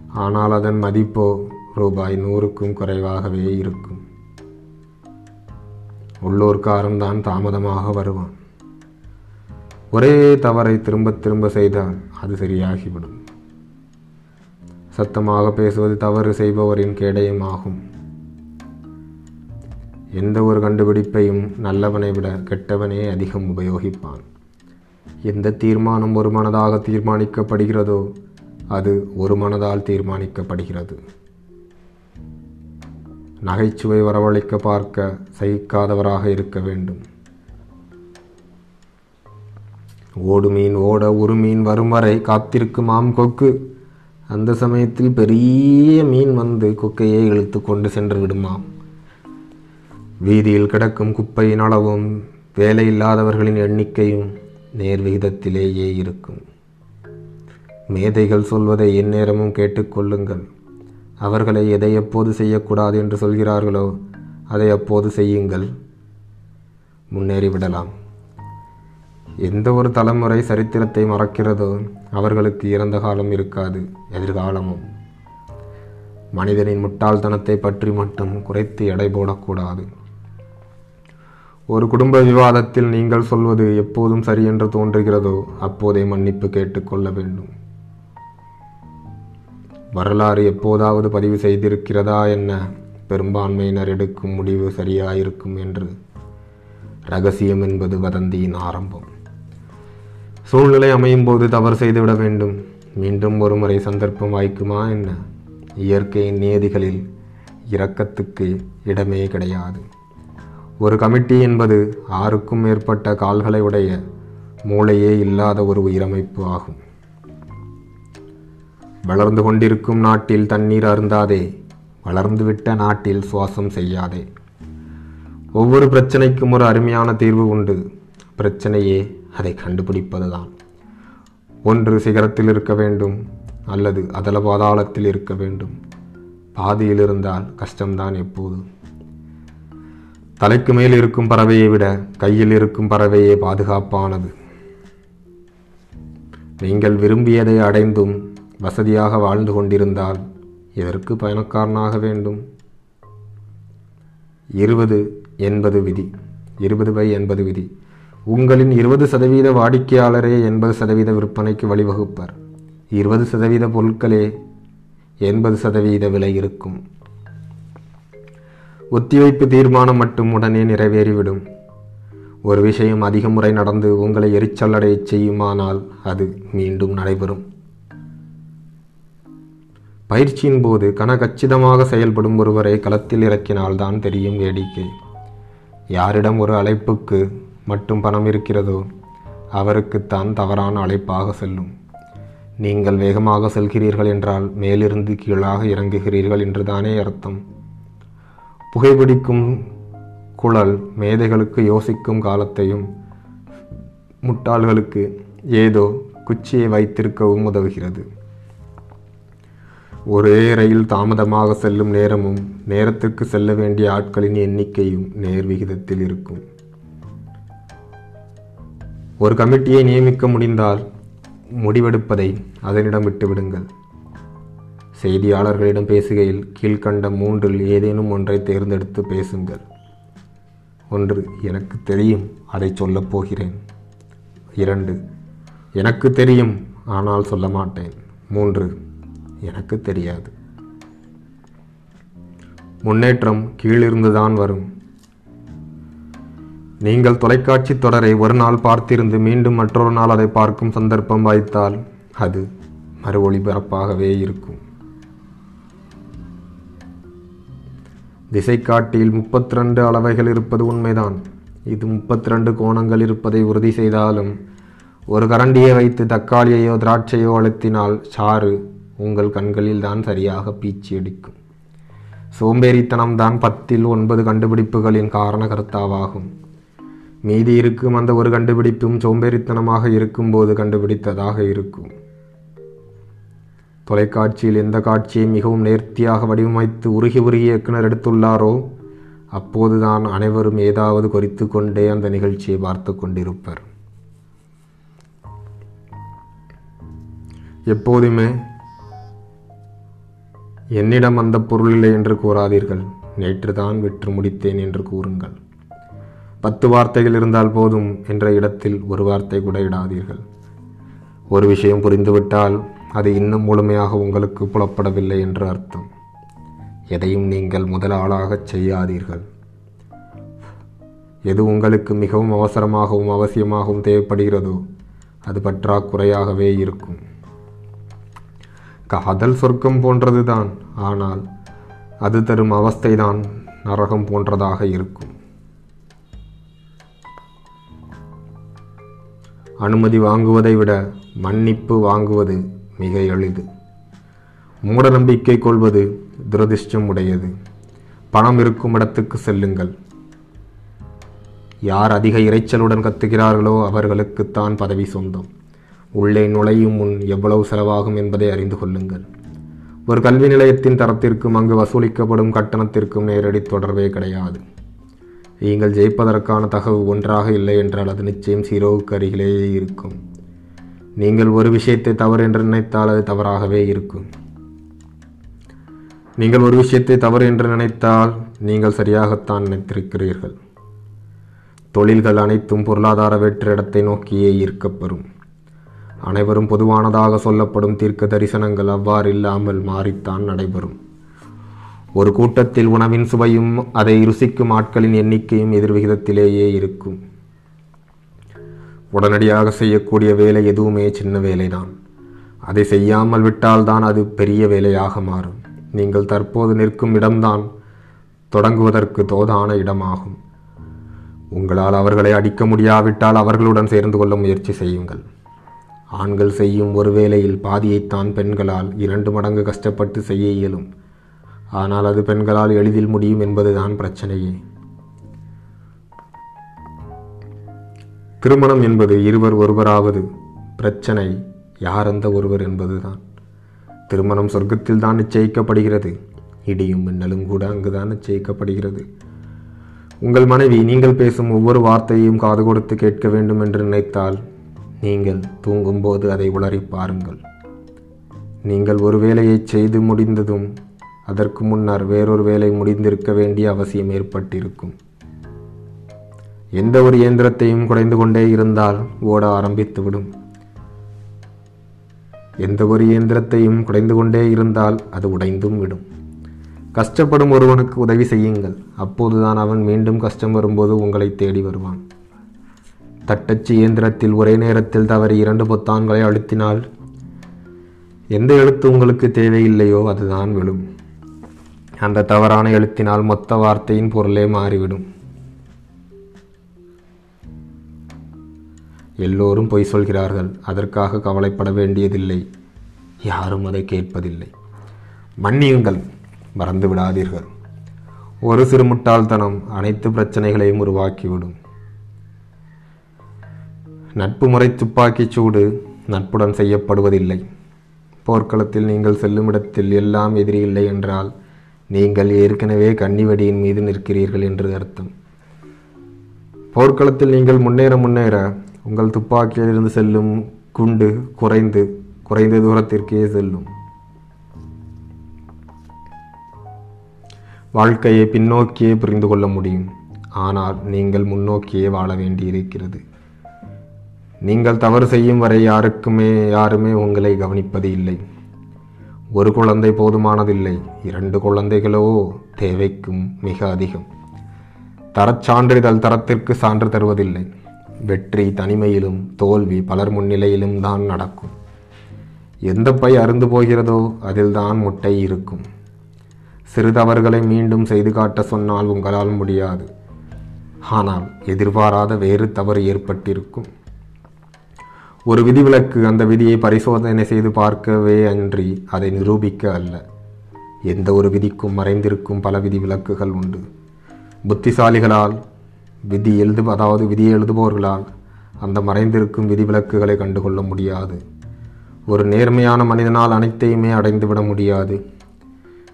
ஆனால் அதன் மதிப்போ ரூபாய் நூறுக்கும் குறைவாகவே இருக்கும். உள்ளூர்காரன் தாமதமாக வருவான். ஒரே தவறை திரும்ப திரும்ப செய்தால் அது சரியாகிவிடும். சத்தமாக பேசுவது தவறு செய்பவரின் கேடயம் ஆகும். எந்த ஒரு கண்டுபிடிப்பையும் நல்லவனை விட கெட்டவனே அதிகம் உபயோகிப்பான். எந்த தீர்மானம் ஒரு மனதாக தீர்மானிக்கப்படுகிறதோ அது ஒரு மனதால் தீர்மானிக்கப்படுகிறது. நகைச்சுவை வரவழைக்க பார்க்க சகிக்காதவராக இருக்க வேண்டும். ஓடு மீன் ஓட ஒரு மீன் வரும் வரை காத்திருக்குமாம் கொக்கு. அந்த சமயத்தில் பெரிய மீன் வந்து கொக்கையை இழுத்து கொண்டு சென்று விடுமாம். வீதியில் கிடக்கும் குப்பையின் அளவும் வேலை இல்லாதவர்களின் எண்ணிக்கையும் நேர் விகிதத்திலேயே இருக்கும். மேதைகள் சொல்வதை எந்நேரமும் கேட்டுக்கொள்ளுங்கள். அவர்களை எதை எப்போது செய்யக்கூடாது என்று சொல்கிறார்களோ அதை அப்போது செய்யுங்கள். முன்னேறிவிடலாம் எந்த ஒரு தலைமுறை சரித்திரத்தை மறக்கிறதோ அவர்களுக்கு இறந்த காலம் இருக்காது எதிர்காலமும். மனிதனின் முட்டாள்தனத்தை பற்றி மட்டும் குறைத்து எடை போடக்கூடாது. ஒரு குடும்ப விவாதத்தில் நீங்கள் சொல்வது எப்போதும் சரி என்று தோன்றுகிறதோ அப்போதே மன்னிப்பு கேட்டுக்கொள்ள வேண்டும். வரலாறு எப்போதாவது பதிவு செய்திருக்கிறதா என்ன? பெரும்பான்மையினர் எடுக்கும் முடிவு சரியாயிருக்கும் என்று. ரகசியம் என்பது வதந்தியின் ஆரம்பம். சூழ்நிலை அமையும் போது தவறு செய்துவிட வேண்டும். மீண்டும் ஒரு முறை சந்தர்ப்பம் வாய்க்குமா என்ன? இயற்கையின் நியதிகளில் இரக்கத்துக்கு இடமே கிடையாது. ஒரு கமிட்டி என்பது ஆறுக்கும் மேற்பட்ட கால்களை உடைய மூளையே இல்லாத ஒரு உயிரமைப்பு ஆகும். வளர்ந்து கொண்டிருக்கும் நாட்டில் தண்ணீர் அருந்தாதே வளர்ந்துவிட்ட நாட்டில் சுவாசம் செய்யாதே. ஒவ்வொரு பிரச்சனைக்கும் ஒரு அருமையான தீர்வு உண்டு. பிரச்சனையே அதை கண்டுபிடிப்பதுதான். ஒன்று சிகரத்தில் இருக்க வேண்டும் அல்லது அதல பாதாளத்தில் இருக்க வேண்டும். பாதியில் இருந்தால் கஷ்டம்தான் எப்போது தலைக்கு மேல் இருக்கும் பறவையை விட கையில் இருக்கும் பறவையே பாதுகாப்பானது. நீங்கள் விரும்பியதை அடைந்தும் வசதியாக வாழ்ந்து கொண்டிருந்தால் எதற்கு பயணக்காரனாக வேண்டும். இருபது எண்பது விதி. இருபது பை எண்பது விதி. உங்களின் இருபது சதவீத வாடிக்கையாளரே எண்பது சதவீத விற்பனைக்கு வழிவகுப்பர். இருபது சதவீத பொருட்களே எண்பது சதவீத விலை இருக்கும். ஒத்திவைப்பு தீர்மானம் மட்டும் உடனே நிறைவேறிவிடும். ஒரு விஷயம் அதிக முறை நடந்து உங்களை எரிச்சலடையச் செய்யுமானால் அது மீண்டும் நடைபெறும். பயிற்சியின் போது கனகச்சிதமாக செயல்படும் ஒருவரை களத்தில் இறக்கினால்தான் தெரியும் வேடிக்கை. யாரிடம் ஒரு அழைப்புக்கு மட்டும் பணம் இருக்கிறதோ அவருக்குத்தான் தவறான அழைப்பாக செல்லும். நீங்கள் வேகமாக செல்கிறீர்கள் என்றால் மேலிருந்து கீழாக இறங்குகிறீர்கள் என்றுதானே அர்த்தம். புகைப்பிடிக்கும் குழல் மேதைகளுக்கு யோசிக்கும் காலத்தையும் முட்டாள்களுக்கு ஏதோ குச்சியை வைத்திருக்கவும் உதவுகிறது. ஒரே ரயில் தாமதமாக செல்லும் நேரமும் நேரத்திற்கு செல்ல வேண்டிய ஆட்களின் எண்ணிக்கையும் நேர் விகிதத்தில் இருக்கும். ஒரு கமிட்டியை நியமிக்க முடிந்தால் முடிவெடுப்பதை அதனிடம் விட்டுவிடுங்கள். செய்தியாளர்களிடம் பேசுகையில் கீழ்கண்ட மூன்றில் ஏதேனும் ஒன்றை தேர்ந்தெடுத்து பேசுங்கள். ஒன்று எனக்கு தெரியும் அதை சொல்லப் போகிறேன். இரண்டு எனக்கு தெரியும் ஆனால் சொல்ல மாட்டேன். மூன்று எனக்கு தெரியாது. முன்னேற்றம் கீழிருந்துதான் வரும். நீங்கள் தொலைக்காட்சி தொடரை ஒரு நாள் பார்த்திருந்து மீண்டும் மற்றொரு நாள் அதை பார்க்கும் சந்தர்ப்பம் வாய்த்தால் அது மறு ஒளிபரப்பாகவே இருக்கும். திசைக்காட்டியில் முப்பத்தி ரெண்டு அளவைகள் இருப்பது உண்மைதான். இது முப்பத்தி ரெண்டு கோணங்கள் இருப்பதை உறுதி செய்தாலும் ஒரு கரண்டியை வைத்து தக்காளியையோ திராட்சையோ அழுத்தினால் சாறு உங்கள் கண்களில் தான் சரியாக பீச்சி அடிக்கும். சோம்பேறித்தனம்தான் பத்தில் ஒன்பது கண்டுபிடிப்புகளின் காரண கருத்தாவாகும் மீதி இருக்கும் அந்த ஒரு கண்டுபிடிப்பும் சோம்பேறித்தனமாக இருக்கும்போது கண்டுபிடித்ததாக இருக்கும். தொலைக்காட்சியில் எந்த காட்சியை மிகவும் நேர்த்தியாக வடிவமைத்து உருகி உருகி இயக்குனர் எடுத்துள்ளாரோ அப்போதுதான் அனைவரும் ஏதாவது குறித்து கொண்டே அந்த நிகழ்ச்சியை பார்த்து கொண்டிருப்பர். எப்போதுமே என்னிடம் அந்த பொருள் இல்லை என்று கூறாதீர்கள். நேற்று தான் விற்று முடித்தேன் என்று கூறுங்கள். பத்து வார்த்தைகள் இருந்தால் போதும் என்ற இடத்தில் ஒரு வார்த்தை கூட இடாதீர்கள். ஒரு விஷயம் புரிந்துவிட்டால் அது இன்னும் முழுமையாக உங்களுக்கு புலப்படவில்லை என்று அர்த்தம். எதையும் நீங்கள் முதல் ஆளாகச் செய்யாதீர்கள். எது உங்களுக்கு மிகவும் அவசரமாகவும் அவசியமாகவும் தேவைப்படுகிறதோ அது பற்றாக்குறையாகவே இருக்கும். காதல் சொர்க்கம் போன்றதுதான் ஆனால் அது தரும் அவஸ்தைதான் நரகம் போன்றதாக இருக்கும். அனுமதி வாங்குவதை விட மன்னிப்பு வாங்குவது மிக எளிது. மூட நம்பிக்கை கொள்வது துரதிர்ஷ்டம் உடையது. பணம் இருக்கும் இடத்துக்கு செல்லுங்கள். யார் அதிக இரைச்சலுடன் கத்துகிறார்களோ அவர்களுக்குத்தான் பதவி சொந்தம். உள்ளே நுழையும் முன் எவ்வளவு செலவாகும் என்பதை அறிந்து கொள்ளுங்கள். ஒரு கல்வி நிலையத்தின் தரத்திற்கும் அங்கு வசூலிக்கப்படும் கட்டணத்திற்கும் நேரடி தொடர்பே கிடையாது. நீங்கள் ஜெயிப்பதற்கான தகவு ஒன்றாக இல்லை என்றால் அது நிச்சயம் சீரோவுக்கு அருகிலேயே இருக்கும். நீங்கள் ஒரு விஷயத்தை தவறு என்று நினைத்தால் அது தவறாகவே இருக்கும். நீங்கள் ஒரு விஷயத்தை தவறு என்று நினைத்தால் நீங்கள் சரியாகத்தான் நினைத்திருக்கிறீர்கள். தொழில்கள் அனைத்தும் பொருளாதார வெற்றிடத்தை நோக்கியே ஈர்க்கப்பெறும். அனைவரும் பொதுவானதாக சொல்லப்படும் தீர்க்க தரிசனங்கள் அவ்வாறு இல்லாமல் மாறித்தான் நடைபெறும். ஒரு கூட்டத்தில் உணவின் சுவையும் அதை ருசிக்கும் ஆட்களின் எண்ணிக்கையும் எதிர்விகிதத்திலேயே இருக்கும். உடனடியாக செய்யக்கூடிய வேலை எதுவுமே சின்ன வேலைதான். அதை செய்யாமல் விட்டால்தான் அது பெரிய வேலையாக மாறும். நீங்கள் தற்போது நிற்கும் இடம்தான் தொடங்குவதற்கு தோதான இடமாகும். உங்களால் அவர்களை அடிக்க முடியாவிட்டால் அவர்களுடன் சேர்ந்து கொள்ள முயற்சி செய்யுங்கள். ஆண்கள் செய்யும் ஒரு வேலையில் பாதியைத்தான் பெண்களால் இரண்டு மடங்கு கஷ்டப்பட்டு செய்ய இயலும். ஆனால் அது பெண்களால் எளிதில் முடியும் என்பதுதான் பிரச்சனையே. திருமணம் என்பது இருவர் ஒருவராவது. பிரச்சனை யார் அந்த ஒருவர் என்பதுதான். திருமணம் சொர்க்கத்தில் தான் நிச்சயிக்கப்படுகிறது. இடியும் மின்னலும் கூட அங்குதான் நிச்சயிக்கப்படுகிறது. உங்கள் மனைவி நீங்கள் பேசும் ஒவ்வொரு வார்த்தையையும் காது கொடுத்து கேட்க வேண்டும் என்று நினைத்தால் நீங்கள் தூங்கும்போது அதை உளறி பாருங்கள். நீங்கள் ஒரு வேலையை செய்து முடிந்ததும் அதற்கு முன்னர் வேறொரு வேலை முடிந்திருக்க வேண்டிய அவசியம் ஏற்பட்டிருக்கும். எந்த ஒரு இயந்திரத்தையும் குறைந்து கொண்டே இருந்தால் ஓட ஆரம்பித்துவிடும் எந்த ஒரு இயந்திரத்தையும் குறைந்து கொண்டே இருந்தால் அது உடைந்தும் விடும். கஷ்டப்படும் ஒருவனுக்கு உதவி செய்யுங்கள். அப்போதுதான் அவன் மீண்டும் கஷ்டம் வரும்போது உங்களை தேடி வருவான். தட்டச்சு இயந்திரத்தில் ஒரே நேரத்தில் தவறி இரண்டு பொத்தான்களை அழுத்தினால் எந்த எழுத்து உங்களுக்கு தேவையில்லையோ அதுதான் விழும். அந்த தவறான எழுத்தினால் மொத்த வார்த்தையின் பொருளே மாறிவிடும். எல்லோரும் பொய் சொல்கிறார்கள். அதற்காக கவலைப்பட வேண்டியதில்லை. யாரும் அதை கேட்பதில்லை. மன்னியுங்கள் மறந்து விடாதீர்கள் ஒரு சிறு முட்டாள்தனம் அனைத்து பிரச்சனைகளையும் உருவாக்கிவிடும். நட்பு முறை துப்பாக்கிச் சூடு நட்புடன் செய்யப்படுவதில்லை. போர்க்களத்தில் நீங்கள் செல்லும் இடத்தில் எல்லாம் எதிரி இல்லை என்றால் நீங்கள் ஏற்கனவே கன்னிவெடியின் மீது நிற்கிறீர்கள் என்று அர்த்தம். போர்க்களத்தில் நீங்கள் முன்னேற முன்னேற உங்கள் துப்பாக்கியிலிருந்து செல்லும் குண்டு குறைந்து குறைந்த தூரத்திற்கே செல்லும். வாழ்க்கையை பின்னோக்கியே புரிந்து கொள்ள முடியும். ஆனால் நீங்கள் முன்னோக்கியே வாழ வேண்டியிருக்கிறது. நீங்கள் தவறு செய்யும் வரை யாருக்குமே யாருமே உங்களை கவனிப்பது இல்லை. ஒரு குழந்தை போதுமானதில்லை. இரண்டு குழந்தைகளோ தேவைக்கும் மிக அதிகம். தரச் சான்றிதழ் தரத்திற்கு சான்று தருவதில்லை. வெற்றி தனிமையிலும் தோல்வி பலர் முன்னிலையிலும் தான் நடக்கும். எந்த பை அருந்து போகிறதோ அதில்தான் முட்டை இருக்கும். சிறு தவறுகளை மீண்டும் செய்து காட்ட சொன்னால் உங்களால் முடியாது. ஆனால் எதிர்பாராத வேறு தவறு ஏற்பட்டிருக்கும். ஒரு விதிவிலக்கு அந்த விதியை பரிசோதனை செய்து பார்க்கவே அன்றி அதை நிரூபிக்க அல்ல. எந்த ஒரு விதிக்கும் மறைந்திருக்கும் பல விதி விலக்குகள் உண்டு. புத்திசாலிகளால் விதி எழுது அதாவது விதியை எழுதுபவர்களால் அந்த மறைந்திருக்கும் விதிவிலக்குகளை கண்டுகொள்ள முடியாது. ஒரு நேர்மையான மனிதனால் அனைத்தையுமே அடைந்துவிட முடியாது.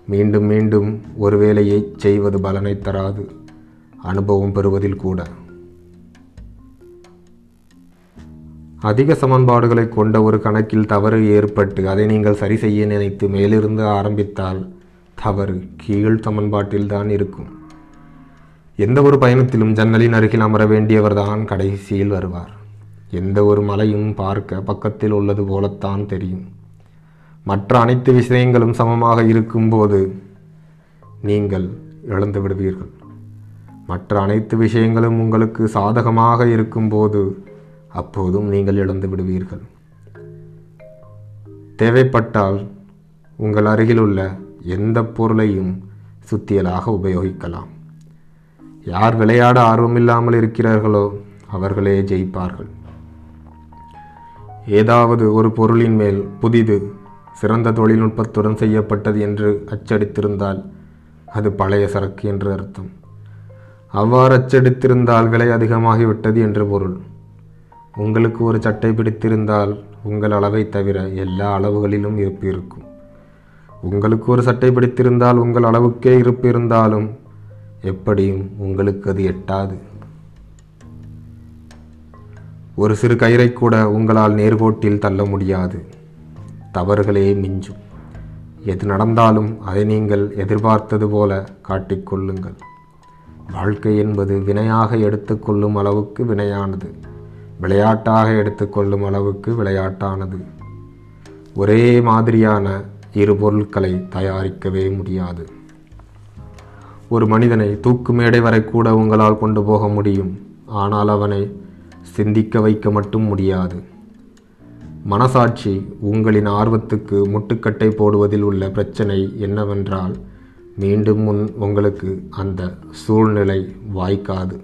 மீண்டும் மீண்டும் ஒரு வேலையை செய்வது பலனை தராது. அனுபவம் பெறுவதில் கூட. அதிக சமன்பாடுகளை கொண்ட ஒரு கணக்கில் தவறு ஏற்பட்டு அதை நீங்கள் சரி செய்ய நினைத்து மேலிருந்து ஆரம்பித்தால் தவறு கீழ் சமன்பாட்டில்தான் இருக்கும். எந்த ஒரு பயணத்திலும் ஜன்னலின் அருகில் அமர வேண்டியவர்தான் கடைசியில் வருவார். எந்த ஒரு மலையும் பார்க்க பக்கத்தில் உள்ளது போலத்தான் தெரியும். மற்ற அனைத்து விஷயங்களும் சமமாக இருக்கும்போது நீங்கள் இழந்து விடுவீர்கள். மற்ற அனைத்து விஷயங்களும் உங்களுக்கு சாதகமாக இருக்கும்போது அப்போதும் நீங்கள் இழந்து விடுவீர்கள். தேவைப்பட்டால் உங்கள் அருகிலுள்ள எந்த பொருளையும் சுத்தியலாக உபயோகிக்கலாம். யார் விளையாட ஆர்வமில்லாமல் இருக்கிறார்களோ அவர்களே ஜெயிப்பார்கள். ஏதாவது ஒரு பொருளின் மேல் புதிது சிறந்த தொழில்நுட்பத்துடன் செய்யப்பட்டது என்று அச்சடித்திருந்தால் அது பழைய சரக்கு என்று அர்த்தம். அவ்வாறு அச்சடித்திருந்தால் விலை அதிகமாகிவிட்டது என்று பொருள். உங்களுக்கு ஒரு சட்டை பிடித்திருந்தால் உங்கள் அளவை தவிர எல்லா அளவுகளிலும் இருப்பு இருக்கும். உங்களுக்கு ஒரு சட்டை பிடித்திருந்தால் உங்கள் அளவுக்கே இருப்பு இருந்தாலும் எப்படியும் உங்களுக்கு அது எட்டாது. ஒரு சிறு கயிறை கூட உங்களால் நேர்கோட்டில் தள்ள முடியாது. தவறுகளே மிஞ்சும். எது நடந்தாலும் அதை நீங்கள் எதிர்பார்த்தது போல காட்டிக்கொள்ளுங்கள் வாழ்க்கை என்பது வினையாக எடுத்துக்கொள்ளும் அளவுக்கு வினையானது. விளையாட்டாக எடுத்துக்கொள்ளும் அளவுக்கு விளையாட்டானது. ஒரே மாதிரியான இரு பொருட்களை தயாரிக்கவே முடியாது. ஒரு மனிதனை தூக்கு மேடை வரை கூட உங்களால் கொண்டு போக முடியும். ஆனால் அவனை சிந்திக்க வைக்க மட்டும் முடியாது. மனசாட்சி உங்களின் ஆர்வத்துக்கு முட்டுக்கட்டை போடுவதில் உள்ள பிரச்சனை என்னவென்றால் மீண்டும் முன் உங்களுக்கு அந்த சூழ்நிலை வாய்க்காது.